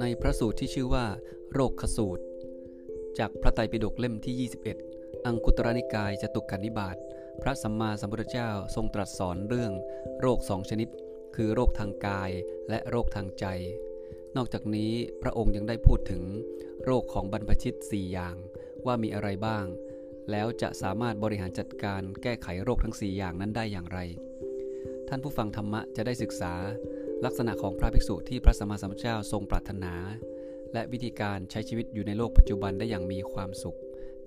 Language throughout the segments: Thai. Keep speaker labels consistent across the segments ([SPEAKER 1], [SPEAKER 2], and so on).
[SPEAKER 1] ในพระสูตรที่ชื่อว่า โรคขสูตร จากพระไตรปิฎกเล่มที่ 21 อังคุตรนิกายจตุกนิบาตพระสัมมาสัมพุทธเจ้าทรงตรัสสอนเรื่อง โรคสองชนิด คือโรคทางกายและโรคทางใจ นอกจากนี้พระองค์ยังได้พูดถึง โรคของบรรพชิต 4 อย่างว่ามีอะไรบ้าง แล้วจะสามารถบริหารจัดการแก้ไขโรคทั้ง 4 อย่างนั้นได้อย่างไร ท่านผู้ฟังธรรมะจะได้ศึกษา ลักษณะของพระภิกษุที่พระสัมมาสัมพุทธเจ้าทรงปรารถนา และวิธีการใช้ชีวิตอยู่ในโลกปัจจุบันได้อย่างมีความสุข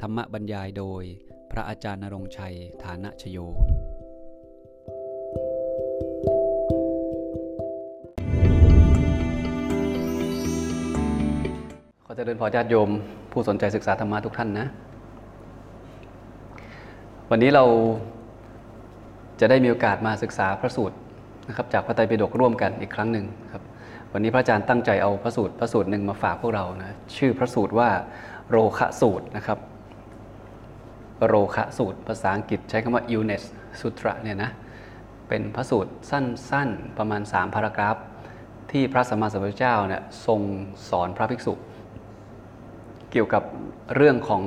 [SPEAKER 1] ธรรมบรรยายโดย พระอาจารย์นรงชัย ฐานะชโยขอเจริญพรญาติโยม ผู้สนใจศึกษาธรรมะทุกท่านนะ วันนี้เราจะได้มีโอกาสมาศึกษาพระสูตร นะครับจากพระไตรปิฎกร่วมกันอีกครั้งหนึ่งครับ วันนี้พระอาจารย์ตั้งใจเอาพระสูตรพระสูตรหนึ่งมาฝากพวกเรานะชื่อพระสูตรว่าโรคะสูตรนะครับ โรคะสูตร ภาษาอังกฤษใช้คำว่า illness sutra เนี่ยนะเป็นพระสูตรสั้นๆประมาณ 3 พารากราฟ ที่พระสัมมาสัมพุทธเจ้าเนี่ยทรงสอนพระภิกษุ เกี่ยวกับเรื่องของ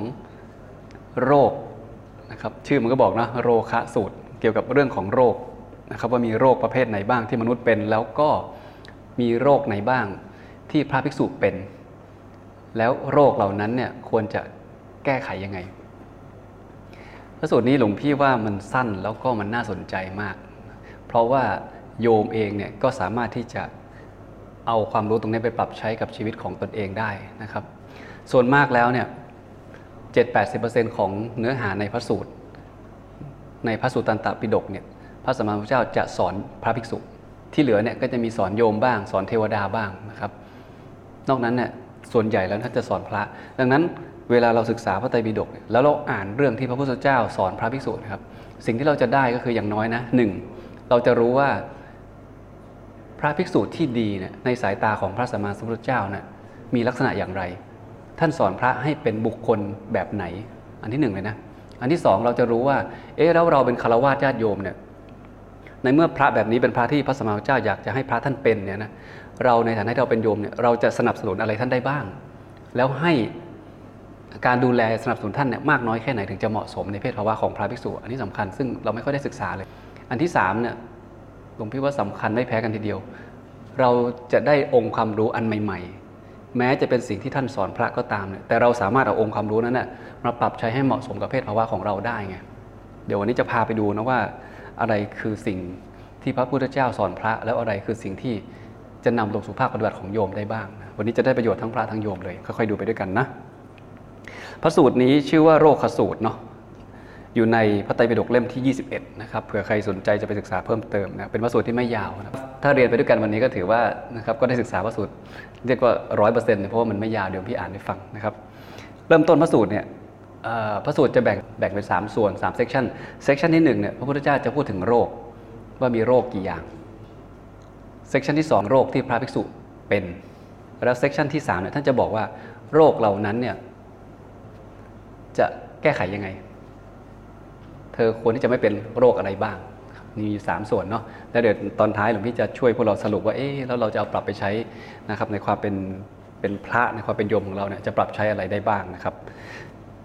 [SPEAKER 1] โรคนะครับชื่อมันก็บอกนะโรคะสูตร เกี่ยวกับเรื่องของโรค นะครับว่ามีโรคประเภทไหนบ้างที่มนุษย์เป็น แล้วก็มีโรคไหนบ้างที่พระภิกษุเป็น แล้วโรคเหล่านั้นเนี่ยควรจะแก้ไขยังไงพระสูตรนี้หลวงพี่ว่ามันสั้นแล้วก็มันน่าสนใจมาก เพราะว่าโยมเองเนี่ยก็สามารถที่จะเอาความรู้ตรงนี้ไปปรับใช้กับชีวิตของตนเองได้นะครับ ส่วนมากแล้วเนี่ย7-80%ของเนื้อหาในพระสูตร ในพระสูตรตันตปิฎกเนี่ย พระสัมมาสัมพุทธเจ้าจะสอนพระภิกษุ ที่เหลือเนี่ยก็จะมีสอนโยมบ้าง สอนเทวดาบ้างนะครับ นอกนั้นเนี่ยส่วนใหญ่แล้วท่านจะสอนพระ ดังนั้นเวลาเราศึกษาพระไตรปิฎกแล้วเราอ่านเรื่องที่พระพุทธเจ้าสอนพระภิกษุนะครับ สิ่งที่เราจะได้ก็คืออย่างน้อยนะหนึ่งเราจะรู้ว่าพระภิกษุที่ดีเนี่ยในสายตาของพระสัมมาสัมพุทธเจ้านะ่ยมีลักษณะอย่างไร ท่านสอนพระให้เป็นบุคคลแบบไหน อันที่หนึ่งเลยนะ อันที่สองเราจะรู้ว่า เอ๊ะแล้วเราเป็นคารวะญาติโยมเนี่ย ในเมื่อพระแบบนี้เป็นพระที่พระสมมาเจ้าอยากจะให้พระท่านเป็นเนี่ยนะเราในฐานะที่เราเป็นโยมเนี่ยเราจะสนับสนุนอะไรท่านได้บ้าง แล้วให้การดูแลสนับสนุนท่านเนี่ยมากน้อยแค่ไหนถึงจะเหมาะสมในเพศภาวะของพระภิกษุ อันนี้สำคัญซึ่งเราไม่ค่อยได้ศึกษาเลย อันที่สามเนี่ยหลวงพี่ว่าสำคัญไม่แพ้กันทีเดียว เราจะได้องค์ความรู้อันใหม่ ๆ แม้จะเป็นสิ่งที่ท่านสอนพระก็ตามเนี่ยแต่เราสามารถเอาองค์ความรู้นั้นน่ะมาปรับใช้ให้เหมาะสมกับเพศภาวะของเราได้ไงเดี๋ยววันนี้จะพาไปดูนะว่า อะไรคือสิ่งที่พระพุทธเจ้าสอนพระ แล้วอะไรคือสิ่งที่จะนำลงสู่ภาคปฏิบัติของโยมได้บ้าง วันนี้จะได้ประโยชน์ทั้งพระทั้งโยมเลย ค่อยๆดูไปด้วยกันนะพระสูตรนี้ชื่อว่าโรคสูตรเนาะอยู่ในพระไตรปิฎกเล่มที่ 21 นะครับ เผื่อใครสนใจจะไปศึกษาเพิ่มเติมนะ เป็นพระสูตรที่ไม่ยาวนะถ้าเรียนไปด้วยกันวันนี้ก็ถือว่านะครับ ก็ได้ศึกษาพระสูตรเรียกว่าร้อยเปอร์เซ็นต์เพราะว่ามันไม่ยาวเดี๋ยวพี่อ่านให้ฟังนะครับ เริ่มต้นพระสูตรเนี่ย พระสูตรจะแบ่งแบ่งเป็น 3 ส่วน3 section section ที่1เนี่ยพระพุทธเจ้าจะพูดถึงโรคว่ามีโรคกี่อย่าง section ที่ 2 โรคที่พระภิกษุเป็น แล้ว section ที่3เนี่ยท่านจะบอกว่าโรคเหล่านั้นเนี่ยจะแก้ไขยังไง เธอควรที่จะไม่เป็นโรคอะไรบ้างมีสามส่วนเนาะแล้วเดี๋ยวตอนท้ายหลวงพี่จะช่วยพวกเราสรุปว่าเอ๊ะแล้วเราจะเอาปรับไปใช้นะครับในความเป็นเป็นพระในความเป็นโยมของเราเนี่ยจะปรับใช้อะไรได้บ้างนะครับ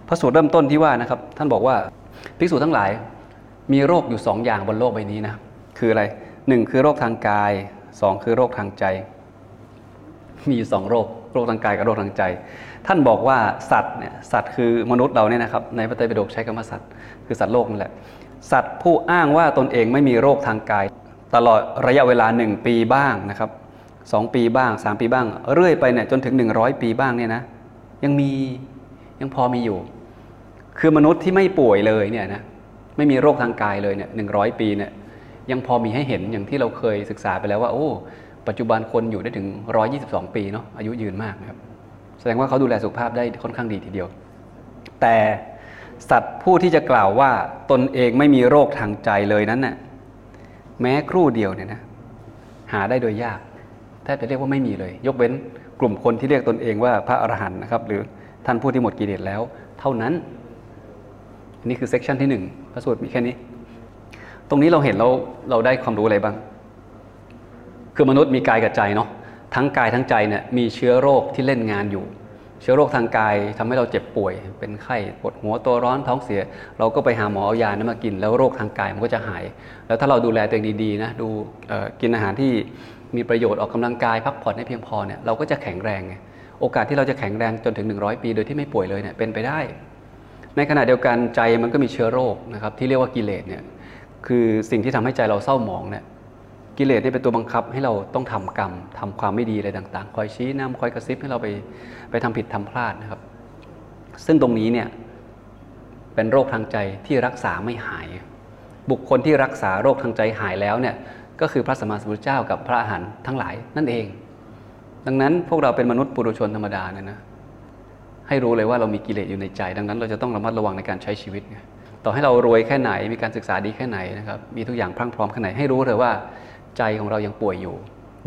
[SPEAKER 1] พระสูตรเริ่มต้นที่ว่านะครับ ท่านบอกว่าภิกษุทั้งหลายมีโรคอยู่สองอย่างบนโลกใบนี้นะ คืออะไรหนึ่งคือโรคทางกายสองคือโรคทางใจ มีอยู่สองโรค โรคทางกายกับโรคทางใจ ท่านบอกว่าสัตว์เนี่ยสัตว์คือมนุษย์เราเนี่ยนะครับในพระไตรปิฎกใช้คำว่าสัตว์ คือสัตว์โลกนั่นแหละสัตว์ผู้อ้างว่าตนเองไม่มีโรคทางกาย ตลอดระยะเวลาหนึ่งปีบ้างนะครับสองปีบ้างสามปีบ้าง เรื่อยไปเนี่ยจนถึงหนึ่งร้อยปีบ้างเนี่ยนะยังมี ยังพอมีอยู่ คือมนุษย์ที่ไม่ป่วยเลยเนี่ยนะไม่มีโรคทางกายเลยเนี่ยหนึ่งร้อยปีเนี่ยยังพอมีให้เห็นอย่างที่เราเคยศึกษาไปแล้วว่า โอ้ ปัจจุบันคนอยู่ได้ถึง 122 ปีเนาะอายุยืนมากนะครับ แสดงว่าเขาดูแลสุขภาพได้ค่อนข้างดีทีเดียว แต่สัตว์ผู้ที่จะกล่าวว่าตนเองไม่มีโรคทางใจเลยนั้นน่ะแม้ครู่เดียวเนี่ยนะหาได้โดยยากแทบจะเรียกว่าไม่มีเลย ยกเว้นกลุ่มคนที่เรียกตนเองว่าพระอรหันต์นะครับ หรือ ท่านผู้ที่หมดกิเลสแล้ว เท่านั้นนี่คือเซกชันที่หนึ่งพระสูตรมีแค่นี้ ตรงนี้เราเห็นเราเราได้ความรู้อะไรบ้าง คือมนุษย์มีกายกับใจเนาะทั้งกายทั้งใจเนี่ยมีเชื้อโรคที่เล่นงานอยู่ เชื้อโรคทางกายทำให้เราเจ็บป่วย เป็นไข้ปวดหัวตัวร้อนท้องเสีย เราก็ไปหาหมอเอายานั้นมากิน แล้วโรคทางกายมันก็จะหาย แล้วถ้าเราดูแลตัวเองดีๆนะดูกินอาหารที่มีประโยชน์ออกกำลังกายพักผ่อนให้เพียงพอเนี่ยเราก็จะแข็งแรงไง โอกาสที่เราจะแข็งแรงจนถึง 100 ปี โดยที่ไม่ป่วยเลยเนี่ยเป็นไปได้ ในขณะเดียวกันใจมันก็มีเชื้อโรคนะครับที่เรียกว่ากิเลสเนี่ยคือสิ่งที่ทำให้ใจเราเศร้าหมองเนี่ยกิเลสเนี่ยเป็นตัวบังคับให้เราต้องทำกรรมทำความไม่ดีอะไรต่าง ๆ คอยชี้นำคอยกระซิบให้เราไปไปทำผิดทำพลาดนะครับ ซึ่งตรงนี้เนี่ยเป็นโรคทางใจที่รักษาไม่หาย บุคคลที่รักษาโรคทางใจหายแล้วเนี่ยก็คือพระสัมมาสัมพุทธเจ้ากับพระอรหันต์ทั้งหลายนั่นเอง ดังนั้นพวกเราเป็นมนุษย์ปุถุชนธรรมดาเนี่ยนะให้รู้เลยว่าเรามีกิเลสอยู่ในใจ ดังนั้นเราจะต้องระมัดระวังในการใช้ชีวิตไงต่อให้เรารวยแค่ไหนมีการศึกษาดีแค่ไหนนะครับมีทุกอย่างพรั่งพร้อมแค่ไหนให้รู้เลยว่าใจของเรายังป่วยอยู่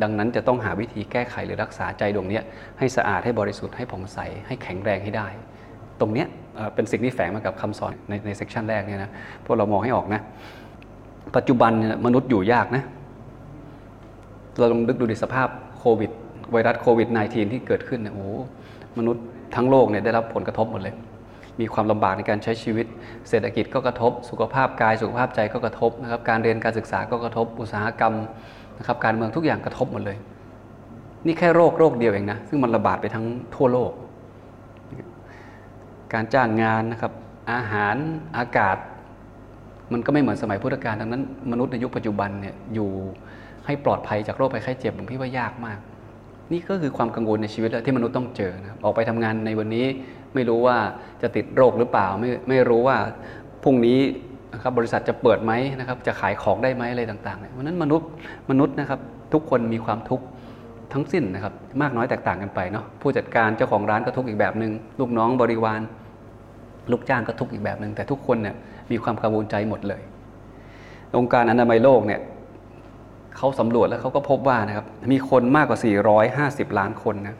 [SPEAKER 1] ดังนั้นจะต้องหาวิธีแก้ไขหรือรักษาใจดวงนี้ให้สะอาดให้บริสุทธิ์ให้ผ่องใสให้แข็งแรงให้ได้ ตรงเนี้ยเป็นสิ่งที่แฝงมากับคำสอนในในเซกชันแรกเนี่ยนะพวกเรามองให้ออกนะ ปัจจุบันมนุษย์อยู่ยากนะเราลองนึกดูดิสภาพโควิด ไวรัสโควิด -19 ที่เกิดขึ้นเนี่ยโอ้โหมนุษย์ทั้งโลกเนี่ยได้รับผลกระทบหมดเลย มีความลำบากในการใช้ชีวิต เศรษฐกิจก็กระทบ สุขภาพกาย สุขภาพใจก็กระทบนะครับ การเรียนการศึกษาก็กระทบ อุตสาหกรรมนะครับ การเมืองทุกอย่างกระทบหมดเลย นี่แค่โรคโรคเดียวเองนะ ซึ่งมันระบาดไปทั้งทั่วโลก การจ้างงานนะครับ อาหาร อากาศ มันก็ไม่เหมือนสมัยพุทธกาล ดังนั้นมนุษย์ในยุคปัจจุบันเนี่ยอยู่ให้ปลอดภัยจากโรคภัยไข้เจ็บผมพี่ว่ายากมาก นี่ก็คือความกังวลในชีวิตที่มนุษย์ต้องเจอนะครับออกไปทำงานในวันนี้ไม่รู้ว่าจะติดโรคหรือเปล่า ไม่ไม่รู้ว่าพรุ่งนี้นะครับบริษัทจะเปิดไหมนะครับจะขายของได้ไหมอะไรต่างๆเนี่ยวันนั้นมนุษย์มนุษย์นะครับทุกคนมีความทุกข์ทั้งสิ้นนะครับมากน้อยแตกต่างกันไปเนาะผู้จัดการเจ้าของร้านก็ทุกข์อีกแบบหนึ่งลูกน้องบริวาร ลูกจ้างก็ทุกข์อีกแบบหนึ่งแต่ทุกคนเนี่ยมีความกังวลใจหมดเลย องค์การอนามัยโลกเนี่ย เขาสำรวจแล้วเขาก็พบว่านะครับมีคนมากกว่า 450 ล้านคนนะ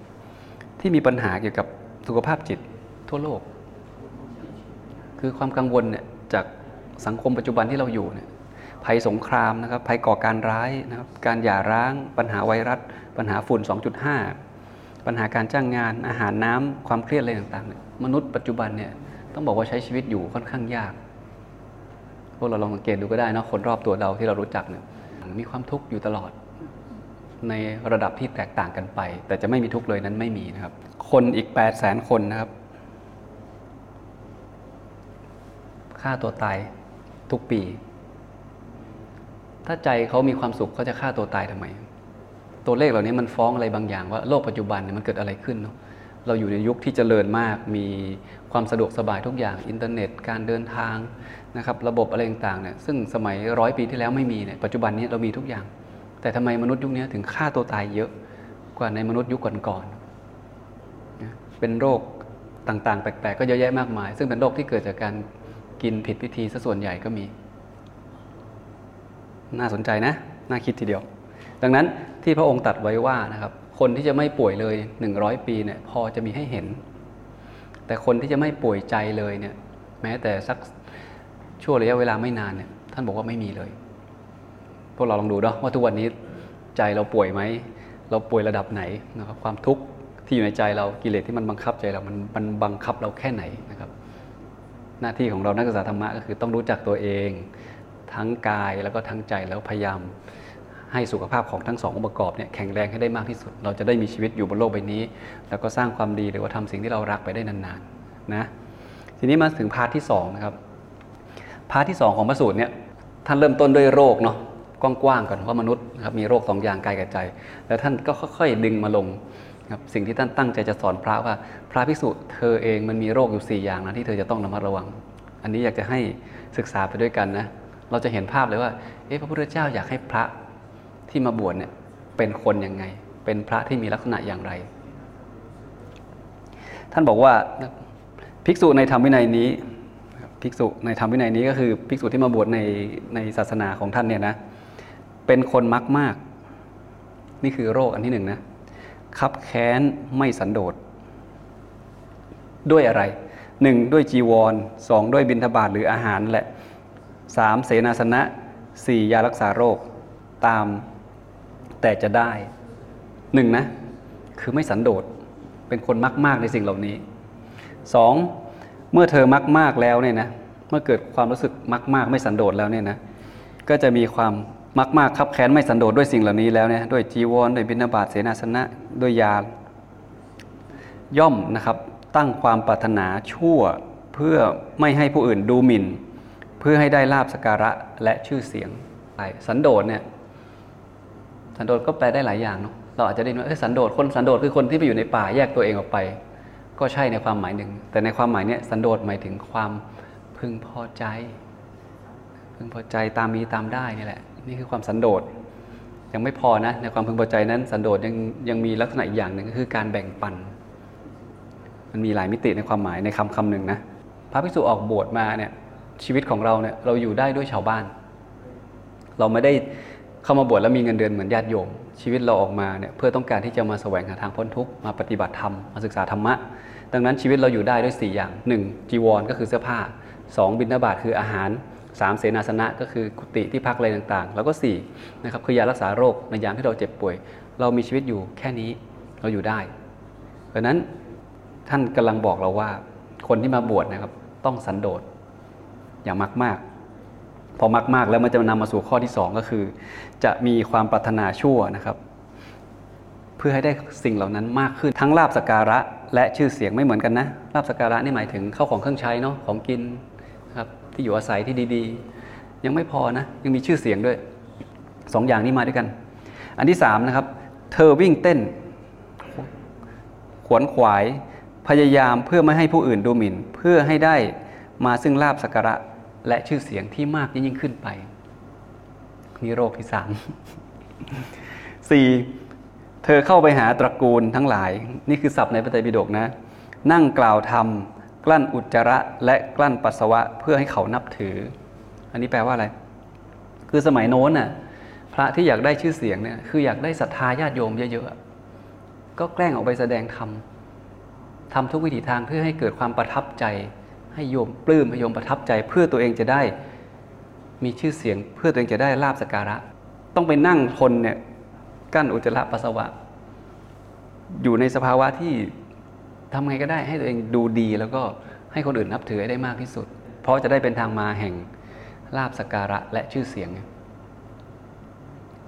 [SPEAKER 1] ที่มีปัญหาเกี่ยวกับสุขภาพจิตทั่วโลก คือความกังวลเนี่ยจากสังคมปัจจุบันที่เราอยู่เนี่ยภัยสงครามนะครับภัยก่อการร้ายนะครับการหย่าร้าง ปัญหาไวรัส ปัญหาฝุ่น 2.5 ปัญหาการจ้างงาน อาหารน้ำความเครียดอะไรต่างๆเนี่ยมนุษย์ปัจจุบันเนี่ยต้องบอกว่าใช้ชีวิตอยู่ค่อนข้างยาก พวกเราลองสังเกตดูก็ได้นะคนรอบตัวเราที่เรารู้จักเนี่ย มีความทุกข์อยู่ตลอด ในระดับที่แตกต่างกันไป แต่จะไม่มีทุกข์เลยนั้นไม่มีนะครับ คนอีก8 0 0แสนคนนะครับฆ่าตัวตายทุกปี ถ้าใจเขามีความสุขเขาจะฆ่าตัวตายทำไม ตัวเลขเหล่านี้มันฟ้องอะไรบางอย่างว่าโลกปัจจุบันเนี่ยมันเกิดอะไรขึ้นเนาะ เราอยู่ในยุคที่เจริญมาก มีความสะดวกสบายทุกอย่าง อินเทอร์เน็ต การเดินทางนะครับ ระบบอะไรต่างๆ เนี่ย ซึ่งสมัยร้อยปีที่แล้วไม่มีเนี่ย ปัจจุบันนี้เรามีทุกอย่าง แต่ทำไมมนุษย์ยุคนี้ถึงฆ่าตัวตายเยอะกว่าในมนุษย์ยุคก่อนๆนะเป็นโรคต่างๆ แปลกๆ ก็เยอะแยะมากมาย ซึ่งเป็นโรคที่เกิดจากการกินผิดวิธีซะส่วนใหญ่ก็มี น่าสนใจนะ น่าคิดทีเดียว ดังนั้นที่พระองค์ตัดไว้ว่านะครับ คนที่จะไม่ป่วยเลย 100 ปีเนี่ยพอจะมีให้เห็น แต่คนที่จะไม่ป่วยใจเลยเนี่ยแม้แต่สักช่วงระยะเวลาไม่นานเนี่ยท่านบอกว่าไม่มีเลย พวกเราลองดูเนาะว่าทุกวันนี้ใจเราป่วยไหม เราป่วยระดับไหนนะครับความทุกข์ที่อยู่ในใจเรากิเลสที่มันบังคับใจเรามันมันบังคับเราแค่ไหนนะครับ หน้าที่ของเรานักศึกษาธรรมะก็คือต้องรู้จักตัวเอง ทั้งกายแล้วก็ทั้งใจแล้วพยายาม ให้สุขภาพของทั้งสององค์ประกอบเนี่ยแข็งแรงให้ได้มากที่สุด เราจะได้มีชีวิตอยู่บนโลกใบนี้ แล้วก็สร้างความดีหรือว่าทำสิ่งที่เรารักไปได้นานๆนะทีนี้มาถึง part ที่สองนะครับ part ที่สองของพระสูตรเนี่ยท่านเริ่มต้นด้วยโรคเนาะกว้างๆก่อนว่ามนุษย์นะครับมีโรคสองอย่างกายกับใจ แล้วท่านก็ค่อยๆดึงมาลงครับสิ่งที่ท่านตั้งใจจะสอนพระว่าพระภิกษุเธอเองมันมีโรคอยู่ 4 อย่างนะที่เธอจะต้องระมัดระวัง อันนี้อยากจะให้ศึกษาไปด้วยกันนะเราจะเห็นภาพเลยว่าเอ๊ะพระพุทธเจ้าอยากให้พระ ที่มาบวชเนี่ยเป็นคนยังไง เป็นพระที่มีลักษณะอย่างไร ท่านบอกว่าภิกษุในธรรมวินัยนี้ภิกษุในธรรมวินัยนี้ก็คือภิกษุที่มาบวชในในศาสนาของท่านเนี่ยนะเป็นคนมักมาก นี่คือโรคอันที่หนึ่งนะคับแค้นไม่สันโดษ ด้วยอะไรหนึ่งด้วยจีวรสองด้วยบิณฑบาตหรืออาหารแหละสามเสนาสนะสี่ยารักษาโรคตาม แต่จะได้หนึ่งนะ คือไม่สันโดษเป็นคนมากๆในสิ่งเหล่านี้สองเมื่อเธอมากๆแล้วเนี่ยนะเมื่อเกิดความรู้สึกมากๆไม่สันโดษแล้วเนี่ยนะก็จะมีความมากๆคับแค้นไม่สันโดษด้วยสิ่งเหล่านี้แล้วเนี่ยด้วยจีวรด้วยบิณฑบาตเสนาสนะด้วยยาย่อมนะครับตั้งความปรารถนาชั่วเพื่อไม่ให้ผู้อื่นดูหมิ่น เพื่อให้ได้ลาบสการะและชื่อเสียงไปสันโดษเนี่ย สันโดษก็แปลได้หลายอย่างเนาะเราอาจจะได้ยินว่าเอ้ยสันโดษคนสันโดษคือคนที่ไปอยู่ในป่าแยกตัวเองออกไป ก็ใช่ในความหมายหนึ่ง แต่ในความหมายเนี้ยสันโดษหมายถึงความพึงพอใจ พึงพอใจตามมีตามได้นี่แหละ นี่คือความสันโดษยังไม่พอนะในความพึงพอใจนั้น สันโดษยังยังมีลักษณะอีกอย่างหนึ่งก็คือการแบ่งปัน มันมีหลายมิติในความหมายในคำคำหนึ่งนะพระภิกษุออกบวชมาเนี่ยชีวิตของเราเนี่ยเราอยู่ได้ด้วยชาวบ้าน เราไม่ได้ เข้ามาบวชแล้วมีเงินเดือนเหมือนญาติโยม ชีวิตเราออกมาเนี่ยเพื่อต้องการที่จะมาแสวงหาทางพ้นทุกข์มาปฏิบัติธรรมมาศึกษาธรรมะ ดังนั้นชีวิตเราอยู่ได้ด้วย 4 อย่าง 1. จีวรก็คือเสื้อผ้า 2. บิณฑบาตคืออาหาร 3. เสนาสนะก็คือกุฏิที่พักอะไรต่างๆ แล้วก็4นะครับคือยารักษาโรคในยามที่เราเจ็บป่วย เรามีชีวิตอยู่แค่นี้เราอยู่ได้เพราะนั้นท่านกำลังบอกเราว่าคนที่มาบวชนะครับต้องสันโดษอย่างมากๆ พอมากๆแล้วมันจะนำมาสู่ข้อที่สองก็คือ จะมีความปรารถนาชั่วนะครับ เพื่อให้ได้สิ่งเหล่านั้นมากขึ้นทั้งลาบสกการะและชื่อเสียงไม่เหมือนกันนะลาบสกการะนี่หมายถึงเข้าของเครื่องใช้เนาะของกินครับที่อยู่อาศัยที่ดีๆ ยังไม่พอนะยังมีชื่อเสียงด้วยสองอย่างนี้มาด้วยกัน อันที่สามนะครับเธอวิ่งเต้น ขวนขวายพยายามเพื่อไม่ให้ผู้อื่นดูหมิ่น เพื่อให้ได้มาซึ่งลาบสักการะ และชื่อเสียงที่มากยิ่งขึ้นไป นี่โรคที่สามสี่เธอเข้าไปหาตระกูลทั้งหลาย นี่คือศัพท์ในพระไตรปิฎกนะ นั่งกล่าวธรรม กลั้นอุจจาระและกลั้นปัสสาวะเพื่อให้เขานับถือ อันนี้แปลว่าอะไร คือสมัยโน้นน่ะพระที่อยากได้ชื่อเสียงเนี่ยคืออยากได้ศรัทธาญาติโยมเยอะๆก็แกล้งออกไปแสดงธรรมทำทุกวิถีทางเพื่อให้เกิดความประทับใจ ให้โยมปลื้มให้โยมประทับใจ เพื่อตัวเองจะได้มีชื่อเสียง เพื่อตัวเองจะได้ลาบสการะ ต้องไปนั่งทนเนี่ยกั้นอุจจาระปัสสาวะ อยู่ในสภาวะที่ทำไงก็ได้ให้ตัวเองดูดีแล้วก็ให้คนอื่นนับถือได้มากที่สุด เพราะจะได้เป็นทางมาแห่งลาบสการะและชื่อเสียง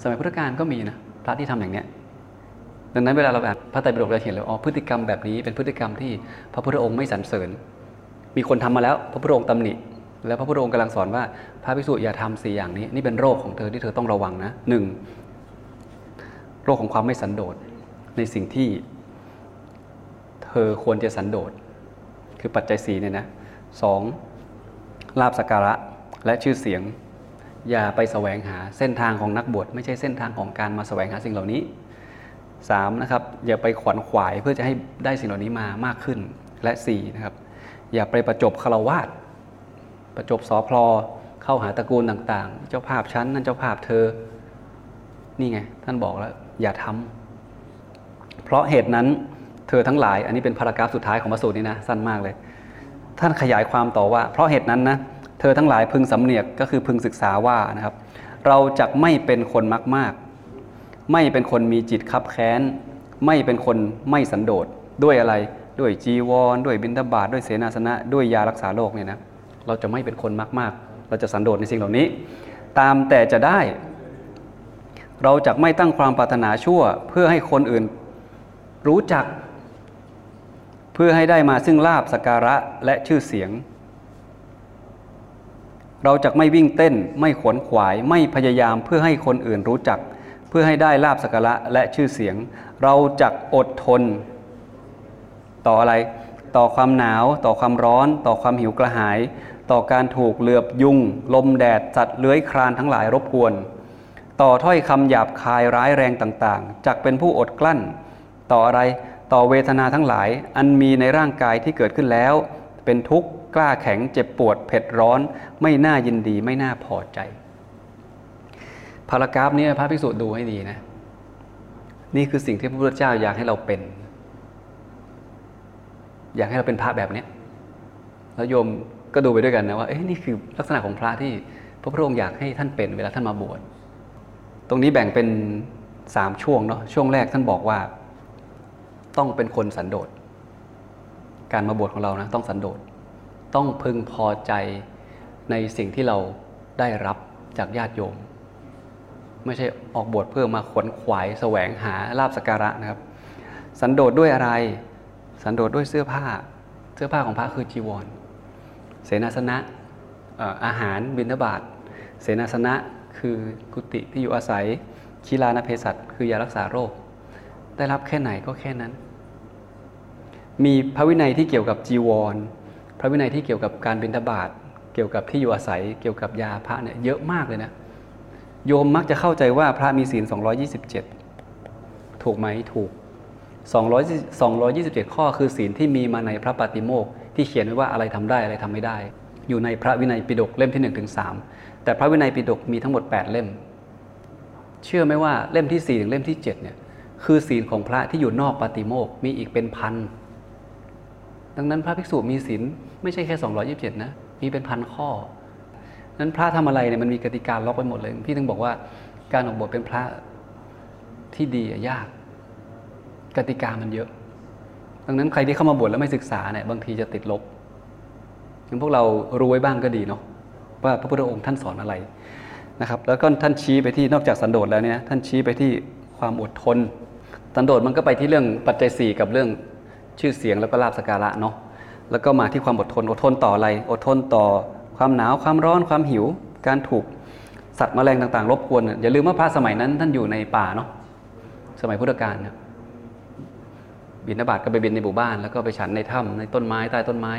[SPEAKER 1] สมัยพุทธกาลก็มีนะพระที่ทำอย่างเนี้ยดังนั้นเวลาเราอ่านพระไตรปิฎกเราเห็นเลยอ๋อพฤติกรรมแบบนี้เป็นพฤติกรรมที่พระพุทธองค์ไม่สรรเสริญ มีคนทำมาแล้วพระพุทธองค์ตำหนิ แล้วพระพุทธองค์กำลังสอนว่าพระภิกษุอย่าทำสี่อย่างนี้ นี่เป็นโรคของเธอที่เธอต้องระวังนะหนึ่งโรคของความไม่สันโดษในสิ่งที่ เธอควรจะสันโดษคือปัจจัยสีเนี่ยนะสองลาบสักการะและชื่อเสียง อย่าไปแสวงหาเส้นทางของนักบวชไม่ใช่เส้นทางของการมาแสวงหาสิ่งเหล่านี้สามนะครับอย่าไปขวนขวายเพื่อจะให้ได้สิ่งเหล่านี้มามากขึ้นและสี่นะครับ อย่าไปประจบคารวาสประจบสอพลอเข้าหาตระกูลต่างๆ เจ้าภาพชั้นนั่นเจ้าภาพเธอ นี่ไง ท่านบอกแล้ว อย่าทำเพราะเหตุนั้นเธอทั้งหลาย อันนี้เป็นพารากราฟสุดท้ายของพระสูตรนี้นะสั้นมากเลย ท่านขยายความต่อว่า เพราะเหตุนั้นนะเธอทั้งหลายพึงสำเนียกก็คือพึงศึกษาว่านะครับ เราจะไม่เป็นคนมากๆ ไม่เป็นคนมีจิตคับแค้น ไม่เป็นคนไม่สันโดษด้วยอะไร ด้วยจีวร ด้วยบิณฑบาตด้วยเสนาสนะ ด้วยยารักษาโรคเนี่ยนะเราจะไม่เป็นคนมากๆ เราจะสันโดษในสิ่งเหล่านี้ ตามแต่จะได้ เราจะไม่ตั้งความปรารถนาชั่ว เพื่อให้คนอื่นรู้จัก เพื่อให้ได้มาซึ่งลาบสการะและชื่อเสียง เราจะไม่วิ่งเต้น ไม่ขวนขวาย ไม่พยายามเพื่อให้คนอื่นรู้จัก เพื่อให้ได้ลาบสการะและชื่อเสียง เราจะอดทน ต่ออะไร ต่อความหนาว ต่อความร้อน ต่อความหิวกระหาย ต่อการถูกเหลือบยุง ลมแดดสัตว์เลื้อยคลานทั้งหลายรบกวน ต่อถ้อยคำหยาบคายร้ายแรงต่างๆจักเป็นผู้อดกลั้น ต่ออะไรต่อเวทนาทั้งหลาย อันมีในร่างกายที่เกิดขึ้นแล้ว เป็นทุกข์กล้าแข็งเจ็บปวดเผ็ดร้อน ไม่น่ายินดีไม่น่าพอใจพารากราฟนี้พระภิกษุดูให้ดีนะ นี่คือสิ่งที่พระพุทธเจ้าอยากให้เราเป็น อยากให้เราเป็นพระแบบเนี้ยแล้วโยมก็ดูไปด้วยกันนะว่าเอ๊ะนี่คือลักษณะของพระที่พระพุทธองค์อยากให้ท่านเป็นเวลาท่านมาบวชตรงนี้แบ่งเป็นสามช่วงเนาะช่วงแรกท่านบอกว่า ต้องเป็นคนสันโดษการมาบวชของเรานะต้องสันโดษต้องพึงพอใจในสิ่งที่เราได้รับจากญาติโยม ไม่ใช่ออกบวชเพื่อมาขวนขวายแสวงหาลาบสกการะนะครับ สันโดษด้วยอะไร สันโดษด้วยเสื้อผ้า เสื้อผ้าของพระคือจีวร เสนาสนะเอ่ออาหารบิณฑบาต เสนาสนะคือกุฏิที่อยู่อาศัยคีลานเภสัชคือยารักษาโรค ได้รับแค่ไหนก็แค่นั้น มีพระวินัยที่เกี่ยวกับจีวร พระวินัยที่เกี่ยวกับการบิณฑบาต เกี่ยวกับที่อยู่อาศัย เกี่ยวกับยาพระเนี่ยเยอะมากเลยนะ โยมมักจะเข้าใจว่าพระมีศีล 227 ถูกไหมถูก 200 227 ข้อคือศีลที่มีมาในพระปาติโมกข์ที่เขียนไว้ว่าอะไรทำได้อะไรทำไม่ได้ อยู่ในพระวินัยปิฎกเล่มที่1ถึง3แต่พระวินัยปิฎกมีทั้งหมด 8 เล่ม เชื่อไหมว่าเล่มที่ 4 ถึงเล่มที่ 7 เนี่ย คือศีลของพระที่อยู่นอกปาติโมกข์มีอีกเป็นพันดังนั้นพระภิกษุมีศีลไม่ใช่แค่ 227 นะมีเป็นพันข้อนั้นพระทำอะไรเนี่ยมันมีกติการล็อกไว้หมดเลย พี่ถึงบอกว่าการออกบวชเป็นพระที่ดียาก กติกามันเยอะ ดังนั้นใครที่เข้ามาบวชแล้วไม่ศึกษาเนี่ยบางทีจะติดลบงั้นพวกเรารู้ไว้บ้างก็ดีเนาะว่าพระพุทธองค์ท่านสอนอะไรนะครับ แล้วก็ท่านชี้ไปที่นอกจากสันโดษแล้วเนี่ยท่านชี้ไปที่ความอดทน สันโดษมันก็ไปที่เรื่องปัจจัยสี่กับเรื่องชื่อเสียงแล้วก็ลาบสการะเนาะแล้วก็มาที่ความอดทนอดทนต่ออะไร อดทนต่อความหนาวความร้อนความหิว การถูกสัตว์แมลงต่างๆ รบกวนเนี่ยอย่าลืมว่าพระสมัยนั้นท่านอยู่ในป่าเนาะสมัยพุทธกาลเนี่ย บิณฑบาตก็ไปบินในหมู่บ้าน แล้วก็ไปฉันในถ้ำในต้นไม้ใต้ต้นไม้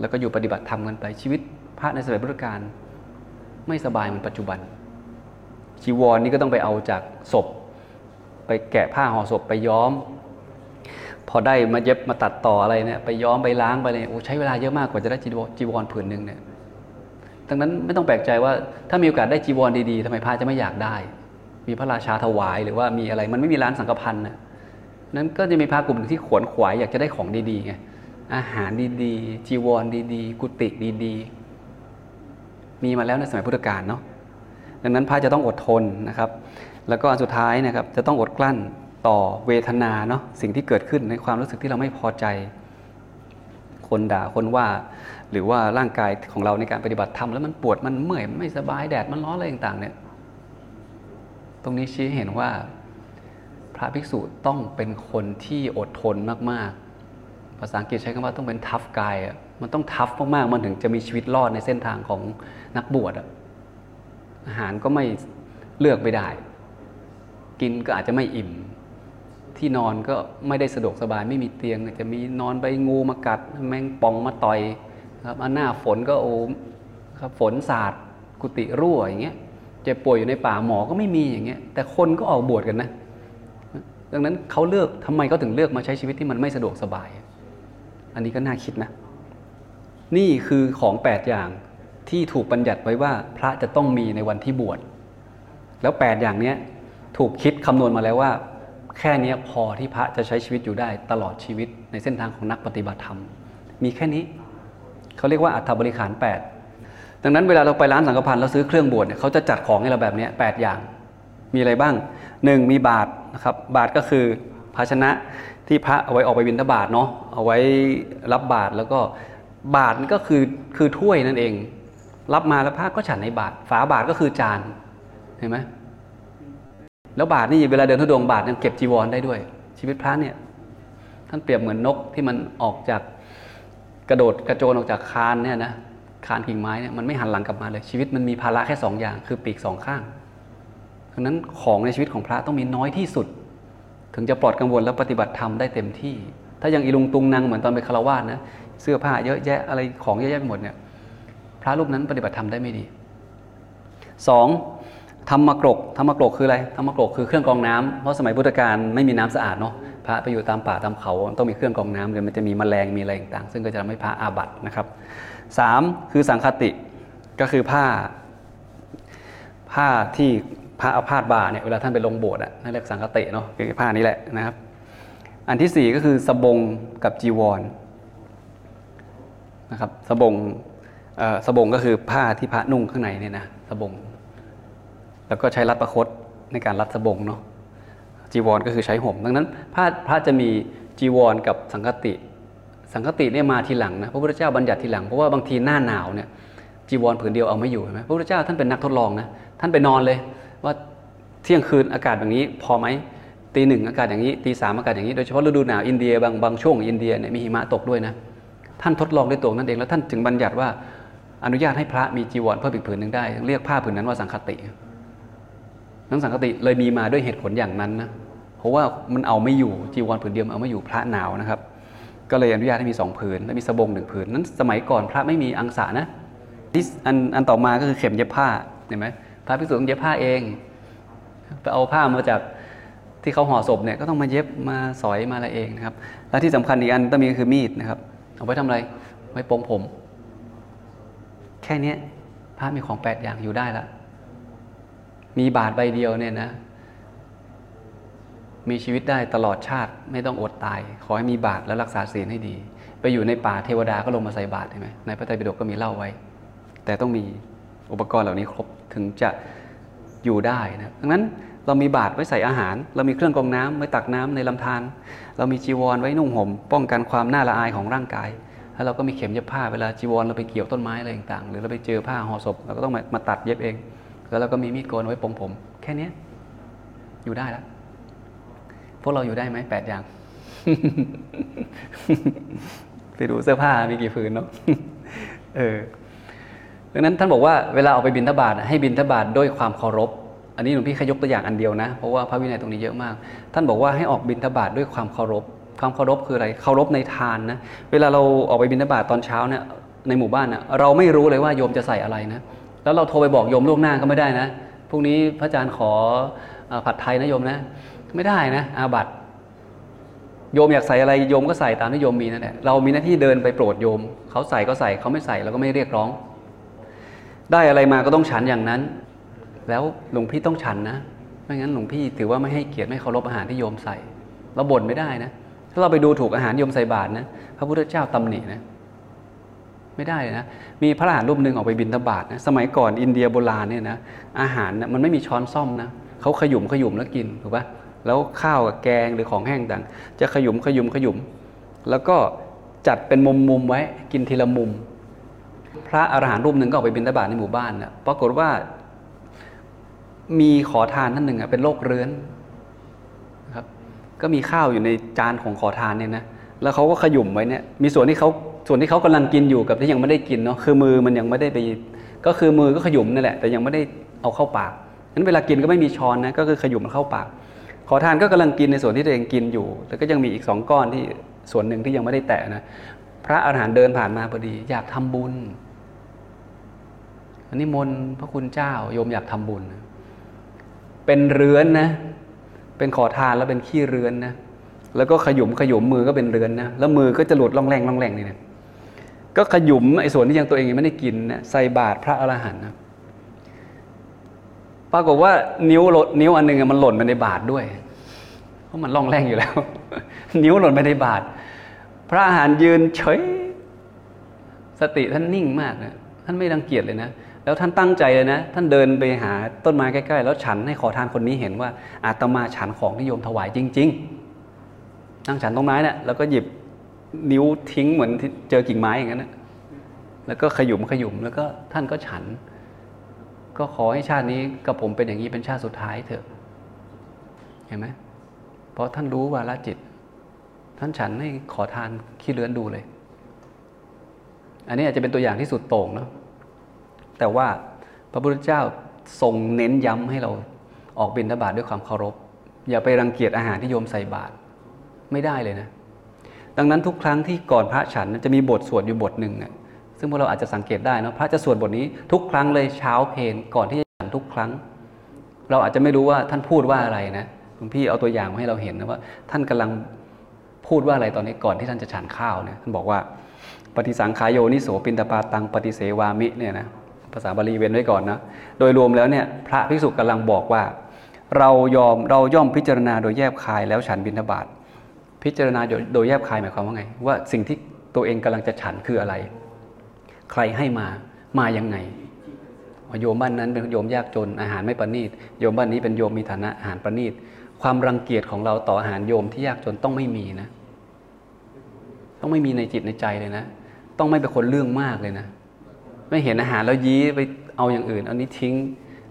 [SPEAKER 1] แล้วก็อยู่ปฏิบัติธรรมกันไปชีวิตพระในสมัยพุทธกาลไม่สบายเหมือนปัจจุบันจีวรนี่ก็ต้องไปเอาจากศพ ไปแกะผ้าห่อศพไปย้อม พอได้มาเย็บมาตัดต่ออะไรเนี่ยไปย้อมไปล้างไปเลยโอ้ใช้เวลาเยอะมากกว่าจะได้จีวรผืนหนึ่งเนี่ยดังนั้นไม่ต้องแปลกใจว่าถ้ามีโอกาสได้จีวรดีๆทำไมพระจะไม่อยากได้ มีพระราชาถวายหรือว่ามีอะไรมันไม่มีร้านสังฆพันธ์นะ นั้นก็จะมีพระกลุ่มหนึ่งที่ขวนขวายอยากจะได้ของดีๆไงอาหารดีๆ จีวรดีๆ กุฏิดีๆ มีมาแล้วในสมัยพุทธกาลเนาะดังนั้นพระจะต้องอดทนนะครับ แล้วก็อันสุดท้ายนะครับจะต้องอดกลั้นต่อเวทนาเนาะสิ่งที่เกิดขึ้นในความรู้สึกที่เราไม่พอใจ คนด่าคนว่า หรือว่าร่างกายของเราในการปฏิบัติธรรมแล้วมันปวดมันเมื่อยไม่สบายแดดมันร้อนอะไรต่างๆเนี่ย ตรงนี้ชี้เห็นว่า ระภิกษุต้องเป็นคนที่อดทนมากๆ ภาษาอังกฤษใช้คำว่าต้องเป็นทัฟกายอะมันต้องทัฟมากๆ มันถึงจะมีชีวิตรอดในเส้นทางของนักบวชอะอาหารก็ไม่เลือกไม่ได้ กินก็อาจจะไม่อิ่ม ที่นอนก็ไม่ได้สะดวกสบายไม่มีเตียงจะมีนอนใบงูมากัด แมงป่องมาต่อยครับอันหน้าฝนก็โอ้ครับฝนสาดกุฏิรั่วอย่างเงี้ยเจ็บป่วยอยู่ในป่าหมอก็ไม่มีอย่างเงี้ยแต่คนก็ออกบวชกันนะ ดังนั้นเขาเลือกทำไมเขาถึงเลือกมาใช้ชีวิตที่มันไม่สะดวกสบาย อันนี้ก็น่าคิดนะ นี่คือของแปดอย่างที่ถูกบัญญัติไว้ว่าพระจะต้องมีในวันที่บวช แล้วแปดอย่างนี้ถูกคิดคำนวณมาแล้วว่า แค่นี้พอที่พระจะใช้ชีวิตอยู่ได้ตลอดชีวิตในเส้นทางของนักปฏิบัติธรรม มีแค่นี้ เขาเรียกว่าอัฐบริขาร 8 ดังนั้นเวลาเราไปร้านสังฆพันธ์แล้วซื้อเครื่องบวชเนี่ยเขาจะจัดของให้เราแบบนี้ยแปดอย่าง มีอะไรบ้าง หนึ่งมีบาตรนะครับบาตรก็คือภาชนะที่พระเอาไว้ออกไปบิณฑบาตเนาะเอาไว้รับบาตรแล้วก็บาตรนี่ก็คือคือถ้วยนั่นเอง รับมาแล้วพระก็ฉันในบาตรฝาบาตรก็คือจานเห็นไหมแล้วบาทนี่เวลาเดินทุดงบาทยังเก็บจีวรได้ด้วย ชีวิตพระเนี่ยท่านเปรียบเหมือนนกที่มันออกจากกระโดดกระโจนออกจากคานเนี่ยนะคานกิ่งไม้เนี่ยมันไม่หันหลังกลับมาเลยชีวิตมันมีภาระแค่สองอย่าง คือปีกสองข้าง เพราะฉะนั้นของในชีวิตของพระต้องมีน้อยที่สุด ถึงจะปลอดกังวลและปฏิบัติธรรมได้เต็มที่ ถ้ายังอีลุงตุงนางเหมือนตอนไปคารวาสนะเสื้อผ้าเยอะแยะอะไรของเยอะแยะไปหมดเนี่ยพระรูปนั้นปฏิบัติธรรมได้ไม่ดีสองธรรมกรกธรรมกรกคืออะไรธรรมกรกคือเครื่องกรองน้ำเพราะสมัยพุทธกาลไม่มีน้ำสะอาดเนาะพระไปอยู่ตามป่าตามเขาต้องมีเครื่องกรองน้ำเดี๋ยวมันจะมีแมลงมีอะไรต่างๆซึ่งก็จะทำให้พระอาบัตินะครับสามคือสังคติก็คือผ้าผ้าที่ พระเอาพาดบ่าเนี่ยเวลาท่านไปลงโบสถ์อะนั่นเรียกสังคติเนาะคือผ้านี้แหละนะครับ อันที่สี่ก็คือสบงกับจีวรนะครับสบงเอ่อสบงก็คือผ้าที่พระนุ่งข้างในเนี่ยนะสบง แล้วก็ใช้รัดประคตในการรัดสบงเนาะจีวรก็คือใช้ห่มดังนั้นพระพระจะมีจีวรกับสังคติ สังคติเนี่ยมาทีหลังนะพระพุทธเจ้าบัญญัติทีหลังเพราะว่าบางทีหน้าหนาวเนี่ยจีวรผืนเดียวเอาไม่อยู่ใช่ไหมพระพุทธเจ้าท่านเป็นนักทดลองนะท่านไปนอนเลย ว่าเที่ยงคืนอากาศแบบนี้พอไหมตีหนึ่งอากาศอย่างนี้ตีสามอากาศอย่างนี้โดยเฉพาะฤดูหนาวอินเดียบางบางช่วงอินเดียเนี่ยมีหิมะตกด้วยนะท่านทดลองด้วยตัวนั่นเองแล้วท่านจึงบัญญัติว่าอนุญาตให้พระมีจีวรเพิ่มอีกผืนหนึ่งได้ เรียกผ้าผืนนั้นว่าสังคตินั้นสังคติเลยมีมาด้วยเหตุผลอย่างนั้นนะเพราะว่ามันเอาไม่อยู่จีวรผืนเดียวเอาไม่อยู่พระหนาวนะครับ ก็เลยอนุญาตให้มีสองผืนและมีสบงหนึ่งผืนนั้นสมัยก่อนพระไม่มีอังสะนะที่อันอันต่อมาก็คือเข็มเย็บผ้าเห็นไหม ระภิกษุต้องเย็บผ้าเองไปเอาผ้ามาจากที่เขาห่อศพเนี่ยก็ต้องมาเย็บมาสอยมาอะไรเองนะครับ และที่สำคัญอีกอันต้องมีก็คือมีดนะครับ เอาไว้ทำอะไรไว้ปองผม แค่เนี้พระมีของแปดอย่างอยู่ได้ละมีบาทใบเดียวเนี่ยนะ มีชีวิตได้ตลอดชาติไม่ต้องอดตาย ขอให้มีบาทและรักษาศีลให้ดี ไปอยู่ในป่าเทวดาก็ลงมาใส่บาตรใช่ไหมในพระไตรปิฎกก็มีเล่าไว้ แต่ต้องมีอุปกรณ์เหล่านี้ครบ ถึงจะอยู่ได้นะดังนั้นเรามีบาตรไว้ใส่อาหาร เรามีเครื่องกรองน้ำไว้ตักน้ำในลำธารเรามีจีวรไว้นุ่งห่ม ป้องกันความน่าละอายของร่างกาย แล้วเราก็มีเข็มเย็บผ้าเวลาจีวรเราไปเกี่ยวต้นไม้อะไรต่างๆ หรือเราไปเจอผ้าห่อศพเราก็ต้องมามาตัดเย็บเอง แล้วเราก็มีมีดโกนไว้ปองผม แค่นี้อยู่ได้แล้วพวกเราอยู่ได้ไหมแปดอย่างไปดูเสื้อผ้ามีกี่ผืนเนาะเออ ดังนั้นท่านบอกว่าเวลาออกไปบินทบาทให้บินทบาทด้วยความเคารพ อันนี้หลวงพี่ขยกตัวอย่างอันเดียวนะ เพราะว่าพระวินัยตรงนี้เยอะมาก ท่านบอกว่าให้ออกบินทบาทด้วยความเคารพ ความเคารพคืออะไร เคารพในทานนะ เวลาเราออกไปบินทบาทตอนเช้าเนี่ยในหมู่บ้านนะเราไม่รู้เลยว่าโยมจะใส่อะไรนะ แล้วเราโทรไปบอกโยมล่วงหน้าก็ไม่ได้นะ พรุ่งนี้พระอาจารย์ขอผัดไทยนะโยมนะ ไม่ได้นะ อาบัตโยมอยากใส่อะไรโยมก็ใส่ตามที่โยมมีนั่นแหละ เรามีหน้าที่เดินไปโปรดโยม เขาใส่ก็ใส่เขาไม่ใส่เราก็ไม่เรียกร้อง ได้อะไรมาก็ต้องฉันอย่างนั้น แล้วหลวงพี่ต้องฉันนะ ไม่งั้นหลวงพี่ถือว่าไม่ให้เกียรติไม่เคารพอาหารที่โยมใส่ เราบ่นไม่ได้นะ ถ้าเราไปดูถูกอาหารโยมใส่บาตรนะ พระพุทธเจ้าตำหนินะ ไม่ได้เลยนะ มีพระอรหันต์รูปหนึ่งออกไปบินทบาทนะ สมัยก่อนอินเดียโบราณเนี่ยนะ อาหารนะมันไม่มีช้อนซ่อมนะเขาขยุ่มขยุ่มแล้วกินถูกปะแล้วข้าวกับแกงหรือของแห้งต่าง จะขยุ่มขยุ่มขยุ่ม แล้วก็จัดเป็นมุมมุมไว้กินทีละมุม พระอรหันต์รูปหนึ่งก็ออกไปบิณฑบาตในหมู่บ้านนะปรากฏว่า มีขอทานท่านหนึ่งอะเป็นโรคเรื้อนครับ ก็มีข้าวอยู่ในจานของขอทานเนี่ยนะแล้วเขาก็ขยุ่มไว้เนี่ยมีส่วนที่เขาส่วนที่เขากำลังกินอยู่กับที่ยังไม่ได้กินเนาะคือมือมันยังไม่ได้ไป ก็คือมือก็ขยุ่มนั่นแหละ แต่ยังไม่ได้เอาเข้าปากนั้นเวลากินก็ไม่มีช้อนนะก็คือขยุ่มมันเข้าปาก ขอทานก็กำลังกินในส่วนที่ตัวเองกินอยู่ แล้วก็ยังมีอีกสองก้อนที่ส่วนหนึ่งที่ยังไม่ได้แตะนะพระอาหารหันต์เดินผ่านมาพอดี อยากทำบุญ อันนี้มนพระคุณเจ้าโยมอยากทำบุญ เป็นเรือนนะ เป็นขอทานแล้วเป็นขี้เรือนนะแล้วก็ขยุมขยุมมือก็เป็นเรือนนะแล้วมือก็จะหลุดล่องแรงล่องแรงนี่นะก็ขยุมไอ้ส่วนที่ยังตัวเองยังไม่ได้กินนะใส่บาตรพระอรหันต์นะปรากฏว่านิ้วหลดนิ้วอันหนึ่งมันหล่นไปในบาตรด้วย เพราะมันล่องแรงอยู่แล้ว นิ้วหล่นไปในบาตรพระอาหารยืนเฉย สติท่านนิ่งมากนะท่านไม่รังเกียจเลยนะ แล้วท่านตั้งใจเลยนะ ท่านเดินไปหาต้นไม้ใกล้ ๆ แล้วฉันให้ขอทานคนนี้เห็นว่าอาตมาฉันของที่โยมถวายจริง ๆ นั่งฉันตรงไม้นะ่ะแล้วก็หยิบนิ้วทิ้งเหมือนเจอกิ่งไม้อย่างนั้นนะแล้วก็ขยุมขยุมแล้วก็ท่านก็ฉัน ก็ขอให้ชาตินี้กับผมเป็นอย่างนี้เป็นชาติสุดท้ายเถอะ เห็นไหมเพราะท่านรู้วาลจิต ท่านฉันให้ขอทานขี้เลื้อนดูเลย อันนี้อาจจะเป็นตัวอย่างที่สุดโต่งเนาะ แต่ว่าพระพุทธเจ้าทรงเน้นย้ำให้เราออกบิณฑบาตด้วยความเคารพ อย่าไปรังเกียจอาหารที่โยมใส่บาตรไม่ได้เลยนะ ดังนั้นทุกครั้งที่ก่อนพระฉันจะมีบทสวดอยู่บทหนึ่งเนี่ยซึ่งพวกเราอาจจะสังเกตได้นะพระจะสวดบทนี้ทุกครั้งเลยเช้าเพลก่อนที่จะฉันทุกครั้ง เราอาจจะไม่รู้ว่าท่านพูดว่าอะไรนะหลวงพี่เอาตัวอย่างมาให้เราเห็นนะว่า ท่านกำลังพูดว่าอะไรตอนนี้ก่อนที่ท่านจะฉันข้าวเนี่ยท่านบอกว่า ปฏิสังขายโยนิโสปินตปาตังปฏิเสวามิเนี่ยนะ ภาษาบาลีเว้นไว้ก่อนนะ โดยรวมแล้วเนี่ยพระภิกษุกำลังบอกว่า เรายอมเราย่อมพิจารณาโดยแยบคายแล้วฉันบิณฑบาตพิจารณาโดยแยบคายหมายความว่าไง ว่าสิ่งที่ตัวเองกำลังจะฉันคืออะไร ใครให้มามายังไงโยมบ้านนั้นเป็นโยมยากจนอาหารไม่ประณีตโยมบ้านนี้เป็นโยมมีฐานะอาหารประณีตความรังเกียจของเราต่ออาหารโยมที่ยากจนต้องไม่มีนะ ต้องไม่มีในจิตในใจเลยนะ ต้องไม่เป็นคนเรื่องมากเลยนะ ไม่เห็นอาหารแล้วยี้ไปเอาอย่างอื่นอันนี้ทิ้ง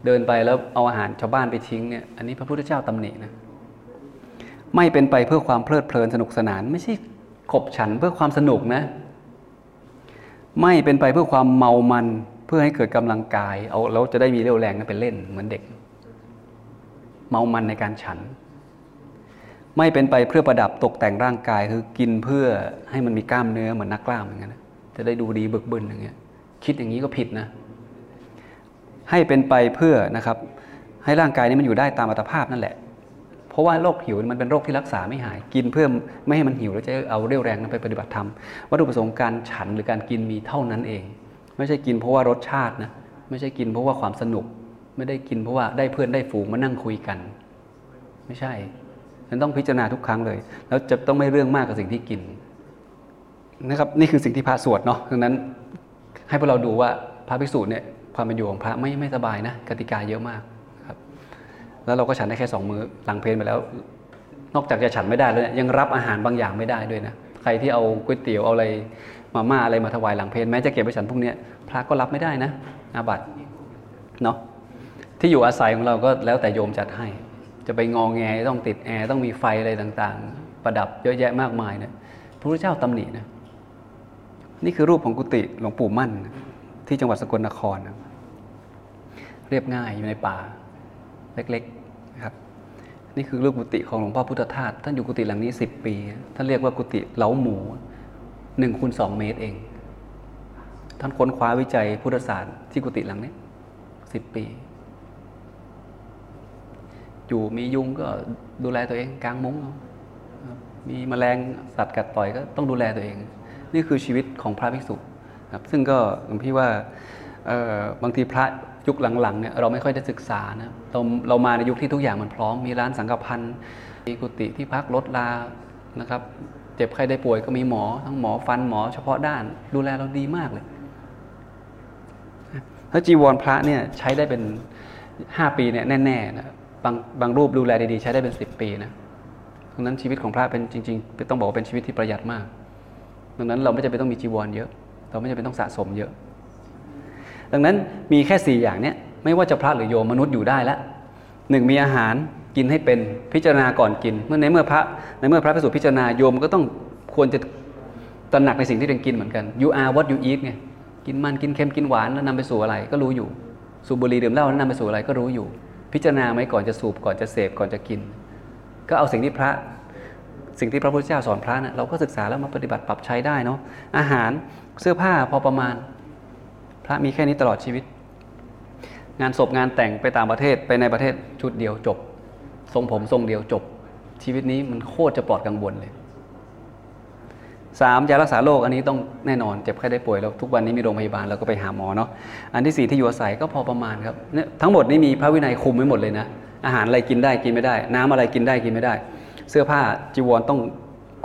[SPEAKER 1] เดินไปแล้วเอาอาหารชาวบ้านไปทิ้งเนี่ยอันนี้พระพุทธเจ้าตำหนินะไม่เป็นไปเพื่อความเพลิดเพลินสนุกสนาน ไม่ใช่ขบฉันเพื่อความสนุกนะ ไม่เป็นไปเพื่อความเมามันเพื่อให้เกิดกำลังกาย เอาเราจะได้มีเรี่ยวแรงนะเป็นเล่นเหมือนเด็ก เมามันในการฉัน ไม่เป็นไปเพื่อประดับตกแต่งร่างกายคือกินเพื่อให้มันมีกล้ามเนื้อเหมือนนักกล้ามอย่างนั้นจะได้ดูดีบึกบึนอย่างเงี้ย คิดอย่างนี้ก็ผิดนะ ให้เป็นไปเพื่อนะครับ ให้ร่างกายนี้มันอยู่ได้ตามอัตภาพนั่นแหละ เพราะว่าโรคหิวมันเป็นโรคที่รักษาไม่หาย กินเพื่อไม่ให้มันหิวแล้วจะเอาเรี่ยวแรงนั้นไปปฏิบัติธรรมวัตถุประสงค์การฉันหรือการกินมีเท่านั้นเอง ไม่ใช่กินเพราะว่ารสชาตินะไม่ใช่กินเพราะว่าความสนุก ไม่ได้กินเพราะว่าได้เพื่อนได้ฝูงมานั่งคุยกัน ไม่ใช่ฉันต้องพิจารณาทุกครั้งเลย แล้วจะต้องไม่เรื่องมากกับสิ่งที่กินนะครับนี่คือสิ่งที่พระสวดเนาะดังนั้น ให้พวกเราดูว่าพระภิกษุเนี่ยความเป็นอยู่ของพระไม่ไม่สบายนะกติกาเยอะมากครับ แล้วเราก็ฉันได้แค่สองมือหลังเพลนไปแล้ว นอกจากจะฉันไม่ได้แล้วเนี่ยยังรับอาหารบางอย่างไม่ได้ด้วยนะใครที่เอาก๋วยเตี๋ยวเอาอะไรมาม่าอะไรมาถวายหลังเพลนแม้จะเก็บไปฉันพวกเนี้ยพระก็รับไม่ได้นะอาบัติเนาะที่อยู่อาศัยของเราก็แล้วแต่โยมจัดให้ จะไปงองแงต้องติดแอร์ต้องมีไฟอะไรต่างๆ ประดับเยอะแยะมากมายเนี่ยพระพุทธเจ้าตำหนินะ นี่คือรูปของกุฏิหลวงปู่มั่น ที่จังหวัดสกลนครนะเรียบง่ายอยู่ในป่าเล็กๆนะครับ นี่คือรูปกุฏิของหลวงพ่อพุทธทาสท่านอยู่กุฏิหลังนี้สิบปี ท่านเรียกว่ากุฏิเล้าหมูหนึ่งคูณสองเมตรเอง ท่านค้นคว้าวิจัยพุทธศาสตร์ที่กุฏิหลังนี้สิบปี อยู่มียุงก็ดูแลตัวเองกลางมุ้งมีแมลงสัตว์กัดต่อยก็ต้องดูแลตัวเอง นี่คือชีวิตของพระภิกษุครับซึ่งก็หลวงพี่ว่าบางทีพระยุคหลังๆเนี่ยเราไม่ค่อยได้ศึกษานะเราเรามาในยุคที่ทุกอย่างมันพร้อม มีร้านสังฆพันธ์มีกุฏิที่พักลดลานะครับเจ็บใครได้ป่วยก็มีหมอ ทั้งหมอฟันหมอเฉพาะด้านดูแลเราดีมากเลยถ้าจีวรพระเนี่ยใช้ได้เป็นห้าปีเนี่ยแน่ๆนะบางบางรูปดูแลดีๆ ใช้ได้เป็นสิบปีนะดังนั้นชีวิตของพระเป็นจริงๆ ต้องบอกว่าเป็นชีวิตที่ประหยัดมาก ดังนั้นเราไม่จำเป็นต้องมีจีวรเยอะ เราไม่จำเป็นต้องสะสมเยอะ ดังนั้นมีแค่สี่อย่างเนี้ยไม่ว่าจะพระหรือโยมมนุษย์อยู่ได้ละหนึ่งมีอาหารกินให้เป็นพิจารณาก่อนกิน เมื่อในเมื่อพระในเมื่อพระพิสุพิจารณาโยมก็ต้องควรจะตระหนักในสิ่งที่ตัวเองกินเหมือนกัน you are what you eat ไงกินมันกินเค็มกินหวานแล้วนำไปสู่อะไรก็รู้อยู่ สูบบุหรี่ดื่มเหล้าแล้วนำไปสู่อะไรก็รู้อยู่ พิจารณาไหมก่อนจะสูบก่อนจะเสพก่อนจะกิน ก็เอาสิ่งที่พระ สิ่งที่พระพุทธเจ้าสอนพระนะเราก็ศึกษาแล้วมาปฏิบัติปรับใช้ได้เนาะอาหารเสื้อผ้าพอประมาณ พระมีแค่นี้ตลอดชีวิต งานศพงานแต่งไปต่างประเทศไปในประเทศชุดเดียวจบ ทรงผมทรงเดียวจบ ชีวิตนี้มันโคตรจะปลอดกังวลเลยสามยารักษาโรคอันนี้ต้องแน่นอนเจ็บไข้ได้ป่วยแล้วทุกวันนี้มีโรงพยาบาลเราก็ไปหาหมอเนาะอันที่สี่ที่อยู่อาศัยก็พอประมาณครับเนี่ยทั้งหมดนี้มีพระวินัยคุมไว้หมดเลยนะอาหารอะไรกินได้กินไม่ได้ น้ำอะไรกินได้กินไม่ได้ เสื้อผ้าจีวรต้อง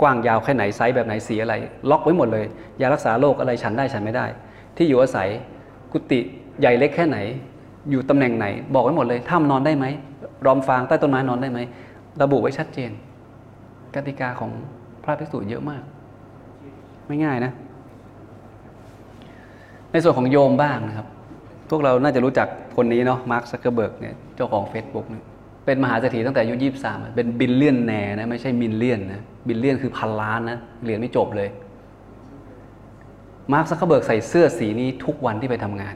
[SPEAKER 1] กว้างยาวแค่ไหนไซส์แบบไหนสีอะไร ล็อกไว้หมดเลย ยารักษาโรคอะไรฉันได้ฉันไม่ได้ ที่อยู่อาศัยกุฏิใหญ่เล็กแค่ไหน อยู่ตำแหน่งไหน บอกไว้หมดเลยถ้ำนอนได้ไหมรอมฟางใต้ต้นไม้นอนได้ไหมระบุไว้ชัดเจน กติกาของพระภิกษุเยอะมาก ไม่ง่ายนะ ในส่วนของโยมบ้างนะครับ พวกเราน่าจะรู้จักคนนี้เนาะมาร์คซักเกอร์เบิร์กเนี่ยเจ้าของ Facebook เนี่ย เป็นมหาเศรษฐีตั้งแต่อายุยี่สามเป็น billionaire นะไม่ใช่ million นะ billion คือพันล้านนะเรียนไม่จบเลย มาร์คซักเกอร์เบิร์กใส่เสื้อสีนี้ทุกวันที่ไปทำงาน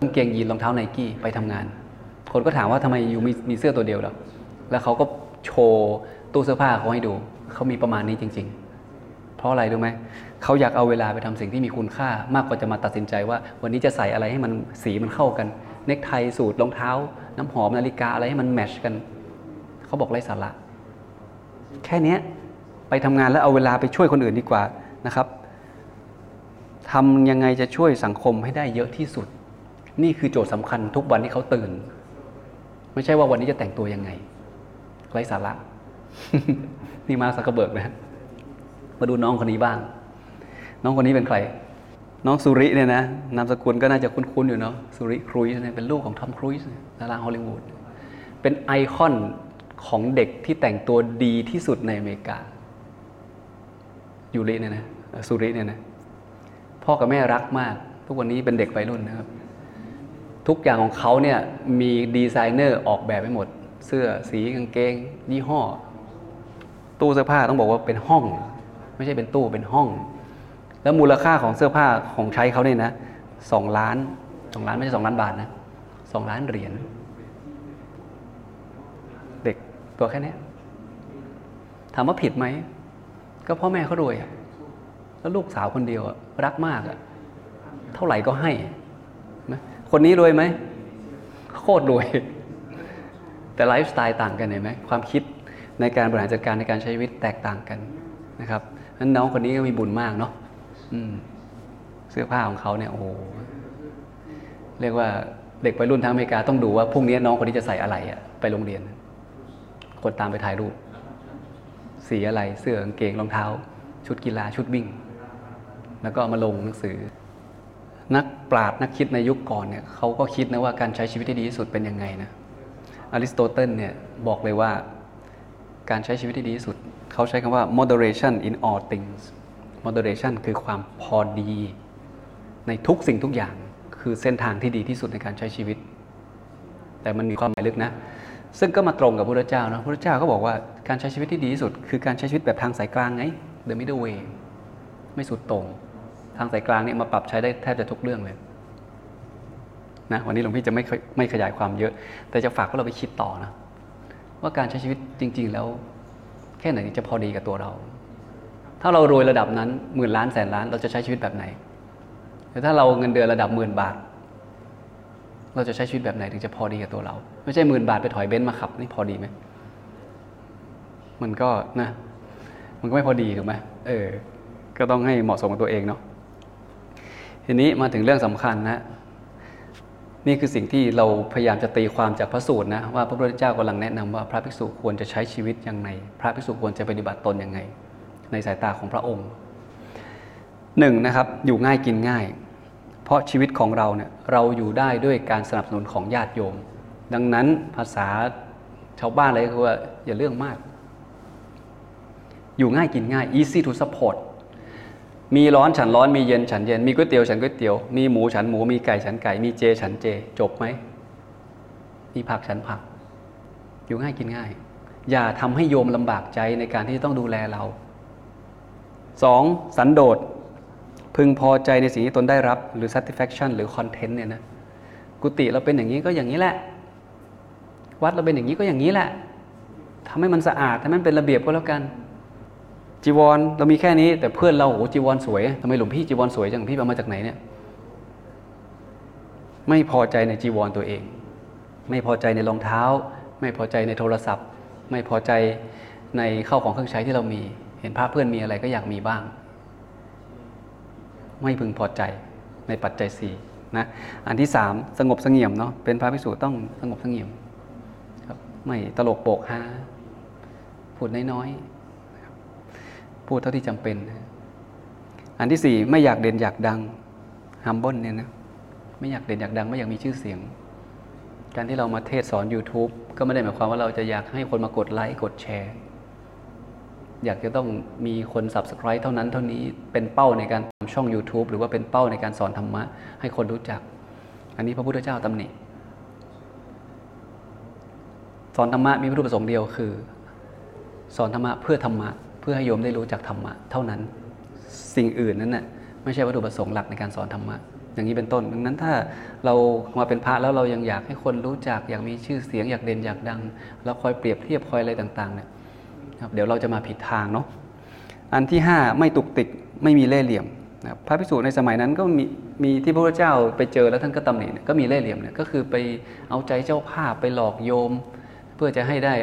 [SPEAKER 1] กางเกงยีนรองเท้าไนกี้ไปทำงาน คนก็ถามว่าทำไมอยู่มีมีเสื้อตัวเดียวแล้วแล้วเขาก็โชว์ตู้เสื้อผ้าเขาให้ดู เขามีประมาณนี้จริง ๆ เพราะอะไรรู้ไหมเขาอยากเอาเวลาไปทำสิ่งที่มีคุณค่ามากกว่าจะมาตัดสินใจว่า วันนี้จะใส่อะไรให้มันสีมันเข้ากัน เนคไทสูทรองเท้า น้ำหอมนาฬิกาอะไรให้มัน match กัน เขาบอกไร้สาระ แค่นี้ไปทำงานแล้วเอาเวลาไปช่วยคนอื่นดีกว่านะครับทำยังไงจะช่วยสังคมให้ได้เยอะที่สุด นี่คือโจทย์สำคัญทุกวันที่เขาตื่น ไม่ใช่ว่าวันนี้จะแต่งตัวยังไงไร้สาระ นี่มาสักเบิกนะมาดูน้องคนนี้บ้าง น้องคนนี้เป็นใคร น้องสุริเนี่ยนะนามสกุลก็น่าจะคุ้นๆอยู่เนาะสุริครุยเนี่ยเป็นลูกของทอมครุยดาราฮอลลีวูดเป็นไอคอนของเด็กที่แต่งตัวดีที่สุดในอเมริกายูริเนี่ยนะสุริเนี่ยนะพ่อกับแม่รักมาก ทุกวันนี้เป็นเด็กวัยรุ่นนะครับ ทุกอย่างของเขาเนี่ยมีดีไซเนอร์ออกแบบไปหมด เสื้อสีกางเกง ยี่ห้อ ตู้เสื้อผ้าต้องบอกว่าเป็นห้อง ไม่ใช่เป็นตู้เป็นห้อง แล้วมูลค่าของเสื้อผ้าของใช้เขาเนี่ยนะสองล้านสองล้านไม่ใช่สองล้านบาทนะสองล้านเหรียญเด็กตัวแค่เนี้ยถามว่าผิดไหม ก็พ่อแม่เขารวยอะแล้วลูกสาวคนเดียวรักมากอะเท่าไหร่ก็ให้นะคนนี้รวยไหมโคตรรวย แต่ไลฟ์สไตล์ต่างกันเห็นไหมความคิดในการบริหารจัดการในการใช้ชีวิตแตกต่างกันนะครับนั้นน้องคนนี้ก็มีบุญมากเนาะ เสื้อผ้าของเขาเนี่ยโอ้โหเรียกว่าเด็กวัยรุ่นทางอเมริกาต้องดูว่าพรุ่งนี้น้องคนนี้จะใส่อะไรอะไปโรงเรียน คนตามไปถ่ายรูป สีอะไรเสื้อกางเกงรองเท้า ชุดกีฬาชุดวิ่ง แล้วก็มาลงหนังสือ นักปราชญ์นักคิดในยุคก่อนเนี่ยเขาก็คิดนะว่าการใช้ชีวิตที่ดีที่สุดเป็นยังไงนะอริสโตเติลเนี่ยบอกเลยว่าการใช้ชีวิตที่ดีที่สุด เขาใช้คำว่า moderation in all things moderation คือความพอดี ในทุกสิ่งทุกอย่างคือเส้นทางที่ดีที่สุดในการใช้ชีวิต แต่มันมีความหมายลึกนะ ซึ่งก็มาตรงกับพระเจ้านะพระเจ้าก็บอกว่าการใช้ชีวิตที่ดีที่สุด คือการใช้ชีวิตแบบทางสายกลางไง the middle way ไม่สุดต่งทางสายกลางเนี่ยมาปรับใช้ได้แทบจะทุกเรื่องเลยนะวันนี้หลวงพี่จะไม่ไม่ขยายความเยอะ แต่จะฝากพวกเราไปคิดต่อนะว่าการใช้ชีวิตจริง ๆ แล้ว แค่ไหนจะพอดีกับตัวเรา ถ้าเรารวยระดับนั้นหมื่นล้านแสนล้านเราจะใช้ชีวิตแบบไหนแต่ถ้าเราเงินเดือนระดับหมื่นบาท เราจะใช้ชีวิตแบบไหนถึงจะพอดีกับตัวเรา ไม่ใช่หมื่นบาทไปถอยเบนซ์มาขับนี่พอดีไหมมันก็นะ มันก็ไม่พอดีถูกไหมเออ ก็ต้องให้เหมาะสมกับตัวเองเนาะทีนี้มาถึงเรื่องสำคัญนะนี่คือสิ่งที่เราพยายามจะตีความจากพระสูตรนะว่าพระพุทธเจ้ากำลังแนะนำว่าพระภิกษุควรจะใช้ชีวิตยังไงพระภิกษุควรจะปฏิบัติตนยังไง ในสายตาของพระองค์หนึ่งนะครับอยู่ง่ายกินง่าย เพราะชีวิตของเราเนี่ยเราอยู่ได้ด้วยการสนับสนุนของญาติโยม ดังนั้นภาษาชาวบ้านเลยคือว่าอย่าเรื่องมาก อยู่ง่ายกินง่าย easy to support มีร้อนฉันร้อนมีเย็นฉันเย็นมีก๋วยเตี๋ยวฉันก๋วยเตี๋ยวมีหมูฉันหมูมีไก่ฉันไก่ มีเจฉันเจ จบไหมมีผักฉันผัก อยู่ง่ายกินง่าย อย่าทำให้โยมลำบากใจในการที่ต้องดูแลเรา สองสันโดษ พึงพอใจในสิ่งที่ตนได้รับหรือ satisfaction หรือ content เนี่ยนะกุฏิเราเป็นอย่างนี้ก็อย่างนี้แหละ วัดเราเป็นอย่างนี้ก็อย่างนี้แหละทำให้มันสะอาดทำให้มันเป็นระเบียบก็แล้วกัน จีวรเรามีแค่นี้ แต่เพื่อนเราโอ้จีวรสวยทำไมหลวงพี่จีวรสวยจังพี่เอามาจากไหนเนี่ยไม่พอใจในจีวรตัวเอง ไม่พอใจในรองเท้า ไม่พอใจในโทรศัพท์ ไม่พอใจในข้าวของเครื่องใช้ที่เรามี เห็นภาพเพื่อนมีอะไรก็อยากมีบ้าง ไม่พึงพอใจในปัจจัยสี่นะอันที่สามสงบเสงี่ยมเนาะเป็นพระภิกษุต้องสงบเสงี่ยมครับไม่ตลกโปกฮาพูดน้อยๆพูดเท่าที่จำเป็น อันที่สี่ไม่อยากเด่นอยากดังฮัมบอนเนี่ยนะไม่อยากเด่นอยากดังไม่อยากมีชื่อเสียง การที่เรามาเทศสอน YouTube ก็ไม่ได้หมายความว่าเราจะอยากให้คนมากดไลค์กดแชร์ อยากจะต้องมีคน Subscribe เท่านั้นเท่านี้เป็นเป้าในการทำช่อง YouTube หรือว่าเป็นเป้าในการสอนธรรมะ ให้คนรู้จัก อันนี้พระพุทธเจ้าตำหนิสอนธรรมะมีวัตถุประสงค์เดียวคือ สอนธรรมะเพื่อธรรมะ เพื่อให้โยมได้รู้จักธรรมะเท่านั้น สิ่งอื่นนั้นน่ะไม่ใช่วัตถุประสงค์หลักในการสอนธรรมะอย่างนี้เป็นต้น ดังนั้นถ้าเรามาเป็นพระแล้วเรายังอยากให้คนรู้จัก อยากมีชื่อเสียงอยากเด่นอยากดัง แล้วคอยเปรียบเทียบคอยอะไรต่างๆเนี่ย ครับเดี๋ยวเราจะมาผิดทางเนาะอันที่ 5 ไม่ตุกติกไม่มีเล่ห์เหลี่ยมนะครับพระภิกษุในสมัยนั้นก็มีมีที่พระพุทธเจ้าไปเจอแล้วท่านก็ตำหนิก็มีเล่ห์เหลี่ยมเนี่ยก็คือไปเอาใจเจ้าภาพไปหลอกโยม เพื่อจะให้ได้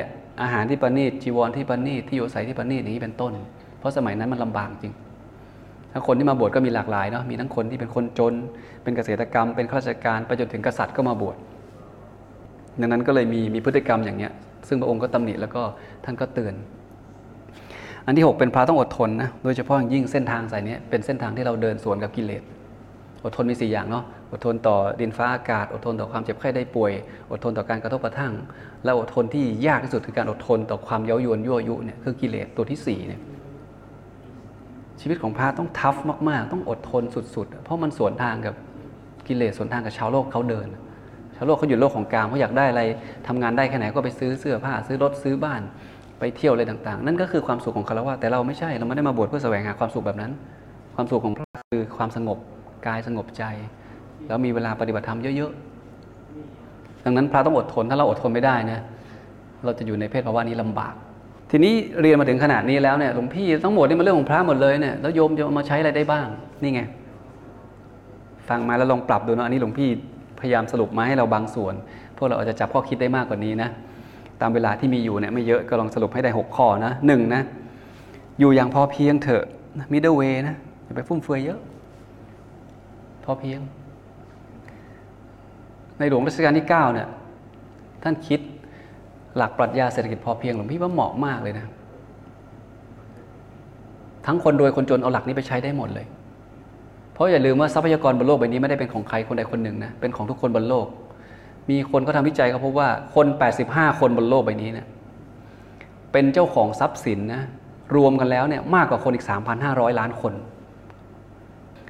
[SPEAKER 1] อาหารที่ประณีตจีวรที่ประณีตที่อยู่อาศัยที่ประณีตอย่างนี้เป็นต้น เพราะสมัยนั้นมันลำบากจริงถ้าคนที่มาบวชก็มีหลากหลายเนาะมีทั้งคนที่เป็นคนจน เป็นเกษตรกรรม เป็นข้าราชการไปจนถึงกษัตริย์ก็มาบวชดังนั้นก็เลยมีมีพฤติกรรมอย่างเนี้ย ซึ่งพระองค์ก็ตำหนิแล้วก็ท่านก็เตือน อันที่ 6 เป็นพระต้องอดทนนะโดยเฉพาะอย่างยิ่งเส้นทางสายนี้เป็นเส้นทางที่เราเดินสวนกับกิเลสอดทนมี 4 อย่างเนาะอดทนต่อดินฟ้าอากาศ อดทนต่อความเจ็บไข้ได้ป่วย อดทนต่อการกระทบกระทั่ง และอดทนที่ยากที่สุดคือการอดทนต่อความเย้ายวนยั่วยุเนี่ยคือกิเลสตัวที่4เนี่ยชีวิตของพระต้องทัฟมาก ๆ ต้องอดทนสุด ๆ เพราะมันสวนทางกับกิเลสสวนทางกับชาวโลกเขาเดินาโลกเขาอยู่โลกของกามเขาอยากได้อะไรทำงานได้แค่ไหนก็ไปซื้อเสื้อผ้าซื้อรถซื้อบ้านไปเที่ยวอะไรต่างๆ นั่นก็คือความสุขของคารวะแต่เราไม่ใช่เราไม่ได้มาบวชเพื่อแสวงหาความสุขแบบนั้น ความสุขของพระคือความสงบกายสงบใจ แล้วมีเวลาปฏิบัติธรรมเยอะๆดังนั้นพระต้องอดทนถ้าเราอดทนไม่ได้นะเราจะอยู่ในเพศภาวะนี้ลำบาก ทีนี้เรียนมาถึงขนาดนี้แล้วเนี่ยหลวงพี่ทั้งหมดนี่มันเรื่องของพระหมดเลยเนี่ยแล้วโยมจะเอามาใช้อะไรได้บ้างนี่ไงฟังมาแล้วลองปรับดูเนาะอันนี้หลวงพี่ พยายามสรุปมาให้เราบางส่วน พวกเราอาจจะจับข้อคิดได้มากกว่านี้นะ ตามเวลาที่มีอยู่เนี่ยไม่เยอะก็ลองสรุปให้ได้ 6 ข้อนะหนึ่งนะ อยู่อย่างพอเพียงเถอะมิดเดิลเวย์นะอย่าไปฟุ่มเฟือยเยอะ พอเพียง ในหลวงรัชกาลที่9เนี่ยท่านคิดหลักปรัชญาเศรษฐกิจพอเพียงหลวงพี่ว่าเหมาะมากเลยนะ ทั้งคนรวยคนจนเอาหลักนี้ไปใช้ได้หมดเลย เพราะอย่าลืมว่าทรัพยากรบนโลกใบนี้ไม่ได้เป็นของใครคนใดคนหนึ่งนะเป็นของทุกคนบนโลก มีคนก็ทำวิจัยเขาพบว่าคน 85 คนบนโลกใบนี้เนี่ยเป็นเจ้าของทรัพย์สินนะรวมกันแล้วเนี่ยมากกว่าคนอีก 3,500 ล้านคน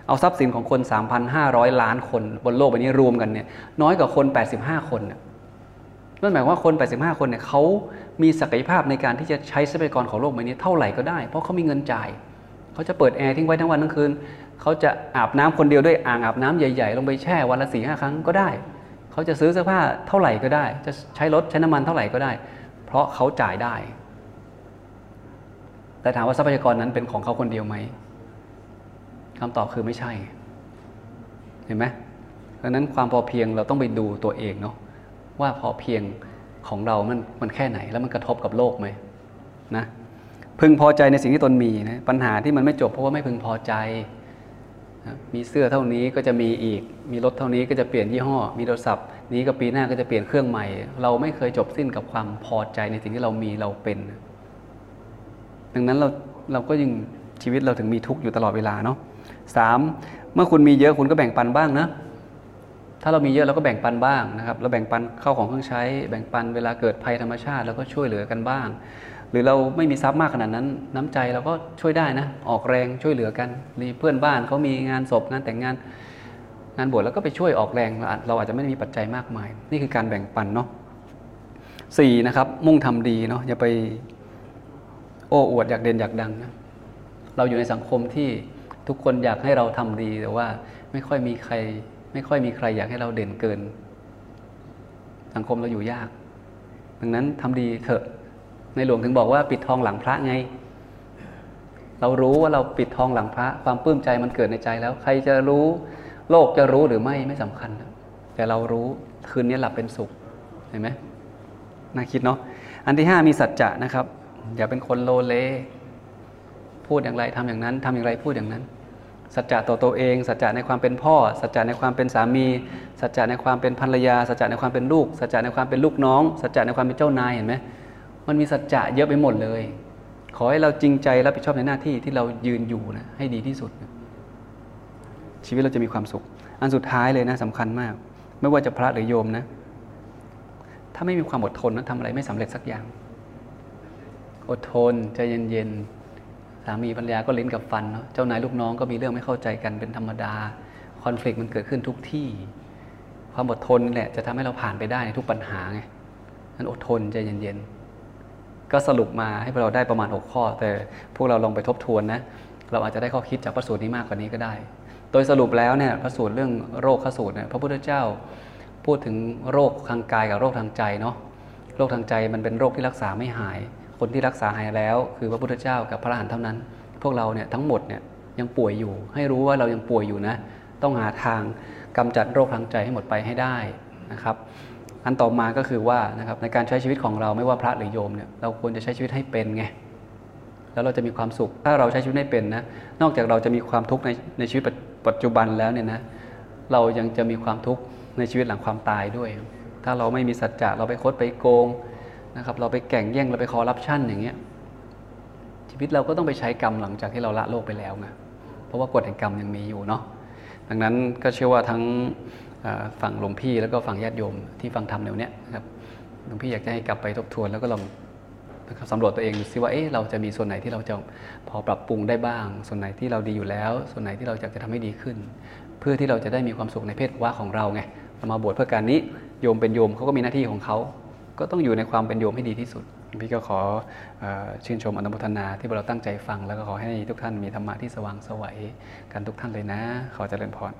[SPEAKER 1] เอาทรัพย์สินของคน 3,500 ล้านคน บนโลกใบนี้รวมกันเนี่ยน้อยกว่าคน 85 คนเนี่ยนั่นหมายว่าคน 85 คนเนี่ยเขามีศักยภาพในการที่จะใช้ทรัพยากรของโลกใบนี้เท่าไหร่ก็ได้ เพราะเขามีเงินจ่าย เขาจะเปิดแอร์ทิ้งไว้ทั้งวันทั้งคืน เขาจะอาบน้ำคนเดียวด้วยอ่างอาบน้ำใหญ่ๆ ลงไปแช่วันละสี่ห้าครั้งก็ได้ เขาจะซื้อเสื้อผ้าเท่าไหร่ก็ได้ จะใช้รถใช้น้ำมันเท่าไหร่ก็ได้ เพราะเขาจ่ายได้ แต่ถามว่าทรัพยากรนั้นเป็นของเขาคนเดียวไหมคำตอบคือไม่ใช่ เห็นไหมดังนั้นความพอเพียงเราต้องไปดูตัวเองเนาะว่าพอเพียงของเรามันมันแค่ไหนแล้วมันกระทบกับโลกไหมนะพึงพอใจในสิ่งที่ตนมีนะปัญหาที่มันไม่จบเพราะว่าไม่พึงพอใจ มีเสื้อเท่านี้ก็จะมีอีก มีรถเท่านี้ก็จะเปลี่ยนยี่ห้อ มีโทรศัพท์ นี้ก็ปีหน้าก็จะเปลี่ยนเครื่องใหม่ เราไม่เคยจบสิ้นกับความพอใจในสิ่งที่เรามีเราเป็น ดังนั้นเราเราก็ยังชีวิตเราถึงมีทุกข์อยู่ตลอดเวลาเนาะสามเมื่อคุณมีเยอะคุณก็แบ่งปันบ้างนะ ถ้าเรามีเยอะเราก็แบ่งปันบ้างนะครับ เราแบ่งปันเข้าของเครื่องใช้ แบ่งปันเวลาเกิดภัยธรรมชาติเราก็ช่วยเหลือกันบ้าง หรือเราไม่มีทรัพย์มากขนาดนั้น น้ำใจเราก็ช่วยได้นะ ออกแรงช่วยเหลือกันมีเพื่อนบ้านเขามีงานศพงานแต่งงาน งานบวชแล้วก็ไปช่วยออกแรง เราอาจจะไม่ได้มีปัจจัยมากมาย นี่คือการแบ่งปันเนาะสี่นะครับ มุ่งทำดีเนาะอย่าไปโอ้อวดอยากเด่นอยากดังนะเราอยู่ในสังคมที่ทุกคนอยากให้เราทำดีแต่ว่าไม่ค่อยมีใคร ไม่ค่อยมีใครอยากให้เราเด่นเกิน สังคมเราอยู่ยาก ดังนั้นทำดีเถอะ ในหลวงถึงบอกว่าปิดทองหลังพระไง เรารู้ว่าเราปิดทองหลังพระ ความปลื้มใจมันเกิดในใจแล้ว ใครจะรู้ โลกจะรู้หรือไม่ไม่สำคัญ แต่เรารู้คืนนี้หลับเป็นสุขเห็นไหมน่าคิดเนาะอันที่ห้ามีสัจจะนะครับ อย่าเป็นคนโลเล พูดอย่างไรทำอย่างนั้นทำอย่างไรพูดอย่างนั้น สัจจะต่อตัวเอง สัจจะในความเป็นพ่อ สัจจะในความเป็นสามี สัจจะในความเป็นภรรยา สัจจะในความเป็นลูก สัจจะในความเป็นลูกน้อง สัจจะในความเป็นเจ้านายเห็นไหม มันมีสัจจะเยอะไปหมดเลย ขอให้เราจริงใจรับผิดชอบในหน้าที่ที่เรายืนอยู่นะให้ดีที่สุดนะชีวิตเราจะมีความสุข อันสุดท้ายเลยนะสำคัญมาก ไม่ว่าจะพระหรือโยมนะ ถ้าไม่มีความอดทนนะทำอะไรไม่สำเร็จสักอย่าง อดทนใจเย็นๆสามีภรรยาก็ลิ้นกับฟันเนาะเจ้านายลูกน้องก็มีเรื่องไม่เข้าใจกันเป็นธรรมดาคอน FLICT มันเกิดขึ้นทุกที่ ความอดทนนี่แหละจะทำให้เราผ่านไปได้ในทุกปัญหาไงนั้นอดทนใจเย็นๆ ก็สรุปมาให้พวกเราได้ประมาณ 6 ข้อ แต่พวกเราลองไปทบทวนนะเราอาจจะได้ข้อคิดจากพระสูตรนี้มากกว่านี้ก็ได้ โดยสรุปแล้วเนี่ยพระสูตรเรื่องโรคขสูตรเนี่ยพระพุทธเจ้าพูดถึงโรคทางกายกับโรคทางใจเนาะโรคทางใจมันเป็นโรคที่รักษาไม่หาย คนที่รักษาหายแล้ว คือพระพุทธเจ้ากับพระอรหันต์เท่านั้น พวกเราเนี่ยทั้งหมดเนี่ยยังป่วยอยู่ ให้รู้ว่าเรายังป่วยอยู่นะ ต้องหาทางกำจัดโรคทางใจให้หมดไปให้ได้นะครับ อันต่อมาก็คือว่านะครับในการใช้ชีวิตของเราไม่ว่าพระหรือโยมเนี่ยเราควรจะใช้ชีวิตให้เป็นไงแล้วเราจะมีความสุข ถ้าเราใช้ชีวิตไม่เป็นนะนอกจากเราจะมีความทุกข์ในในชีวิตปัจจุบันแล้วเนี่ยนะเรายังจะมีความทุกข์ในชีวิตหลังความตายด้วย ถ้าเราไม่มีสัจจะเราไปคดไปโกงนะครับเราไปแก่งแย่งเราไปคอร์รัปชันอย่างเงี้ยชีวิตเราก็ต้องไปใช้กรรมหลังจากที่เราละโลกไปแล้วไงเพราะว่ากฎแห่งกรรมยังมีอยู่เนาะดังนั้นก็เชื่อว่าทั้ง ฝั่งหลวงพี่แล้วก็ฝั่งญาติโยมที่ฟังธรรมแนวเนี้ยครับหลวงพี่อยากจะให้กลับไปทบทวนแล้วก็ลองนะครับสำรวจตัวเองดูซิว่าเอ๊ะเราจะมีส่วนไหนที่เราจะพอปรับปรุงได้บ้าง ส่วนไหนที่เราดีอยู่แล้ว ส่วนไหนที่เราอยากจะทำให้ดีขึ้น เพื่อที่เราจะได้มีความสุขในเพศภาวะของเราไงเรามาบวชเพื่อการนี้โยมเป็นโยมเขาก็มีหน้าที่ของเขาก็ต้องอยู่ในความเป็นโยมให้ดีที่สุด พี่ก็ขอออชื่นชมอนุโมทนาที่เราตั้งใจฟัง แล้วก็ขอให้ทุกท่านมีธรรมะที่สว่างสวัยกันทุกท่านเลยนะ ขอเจริญพร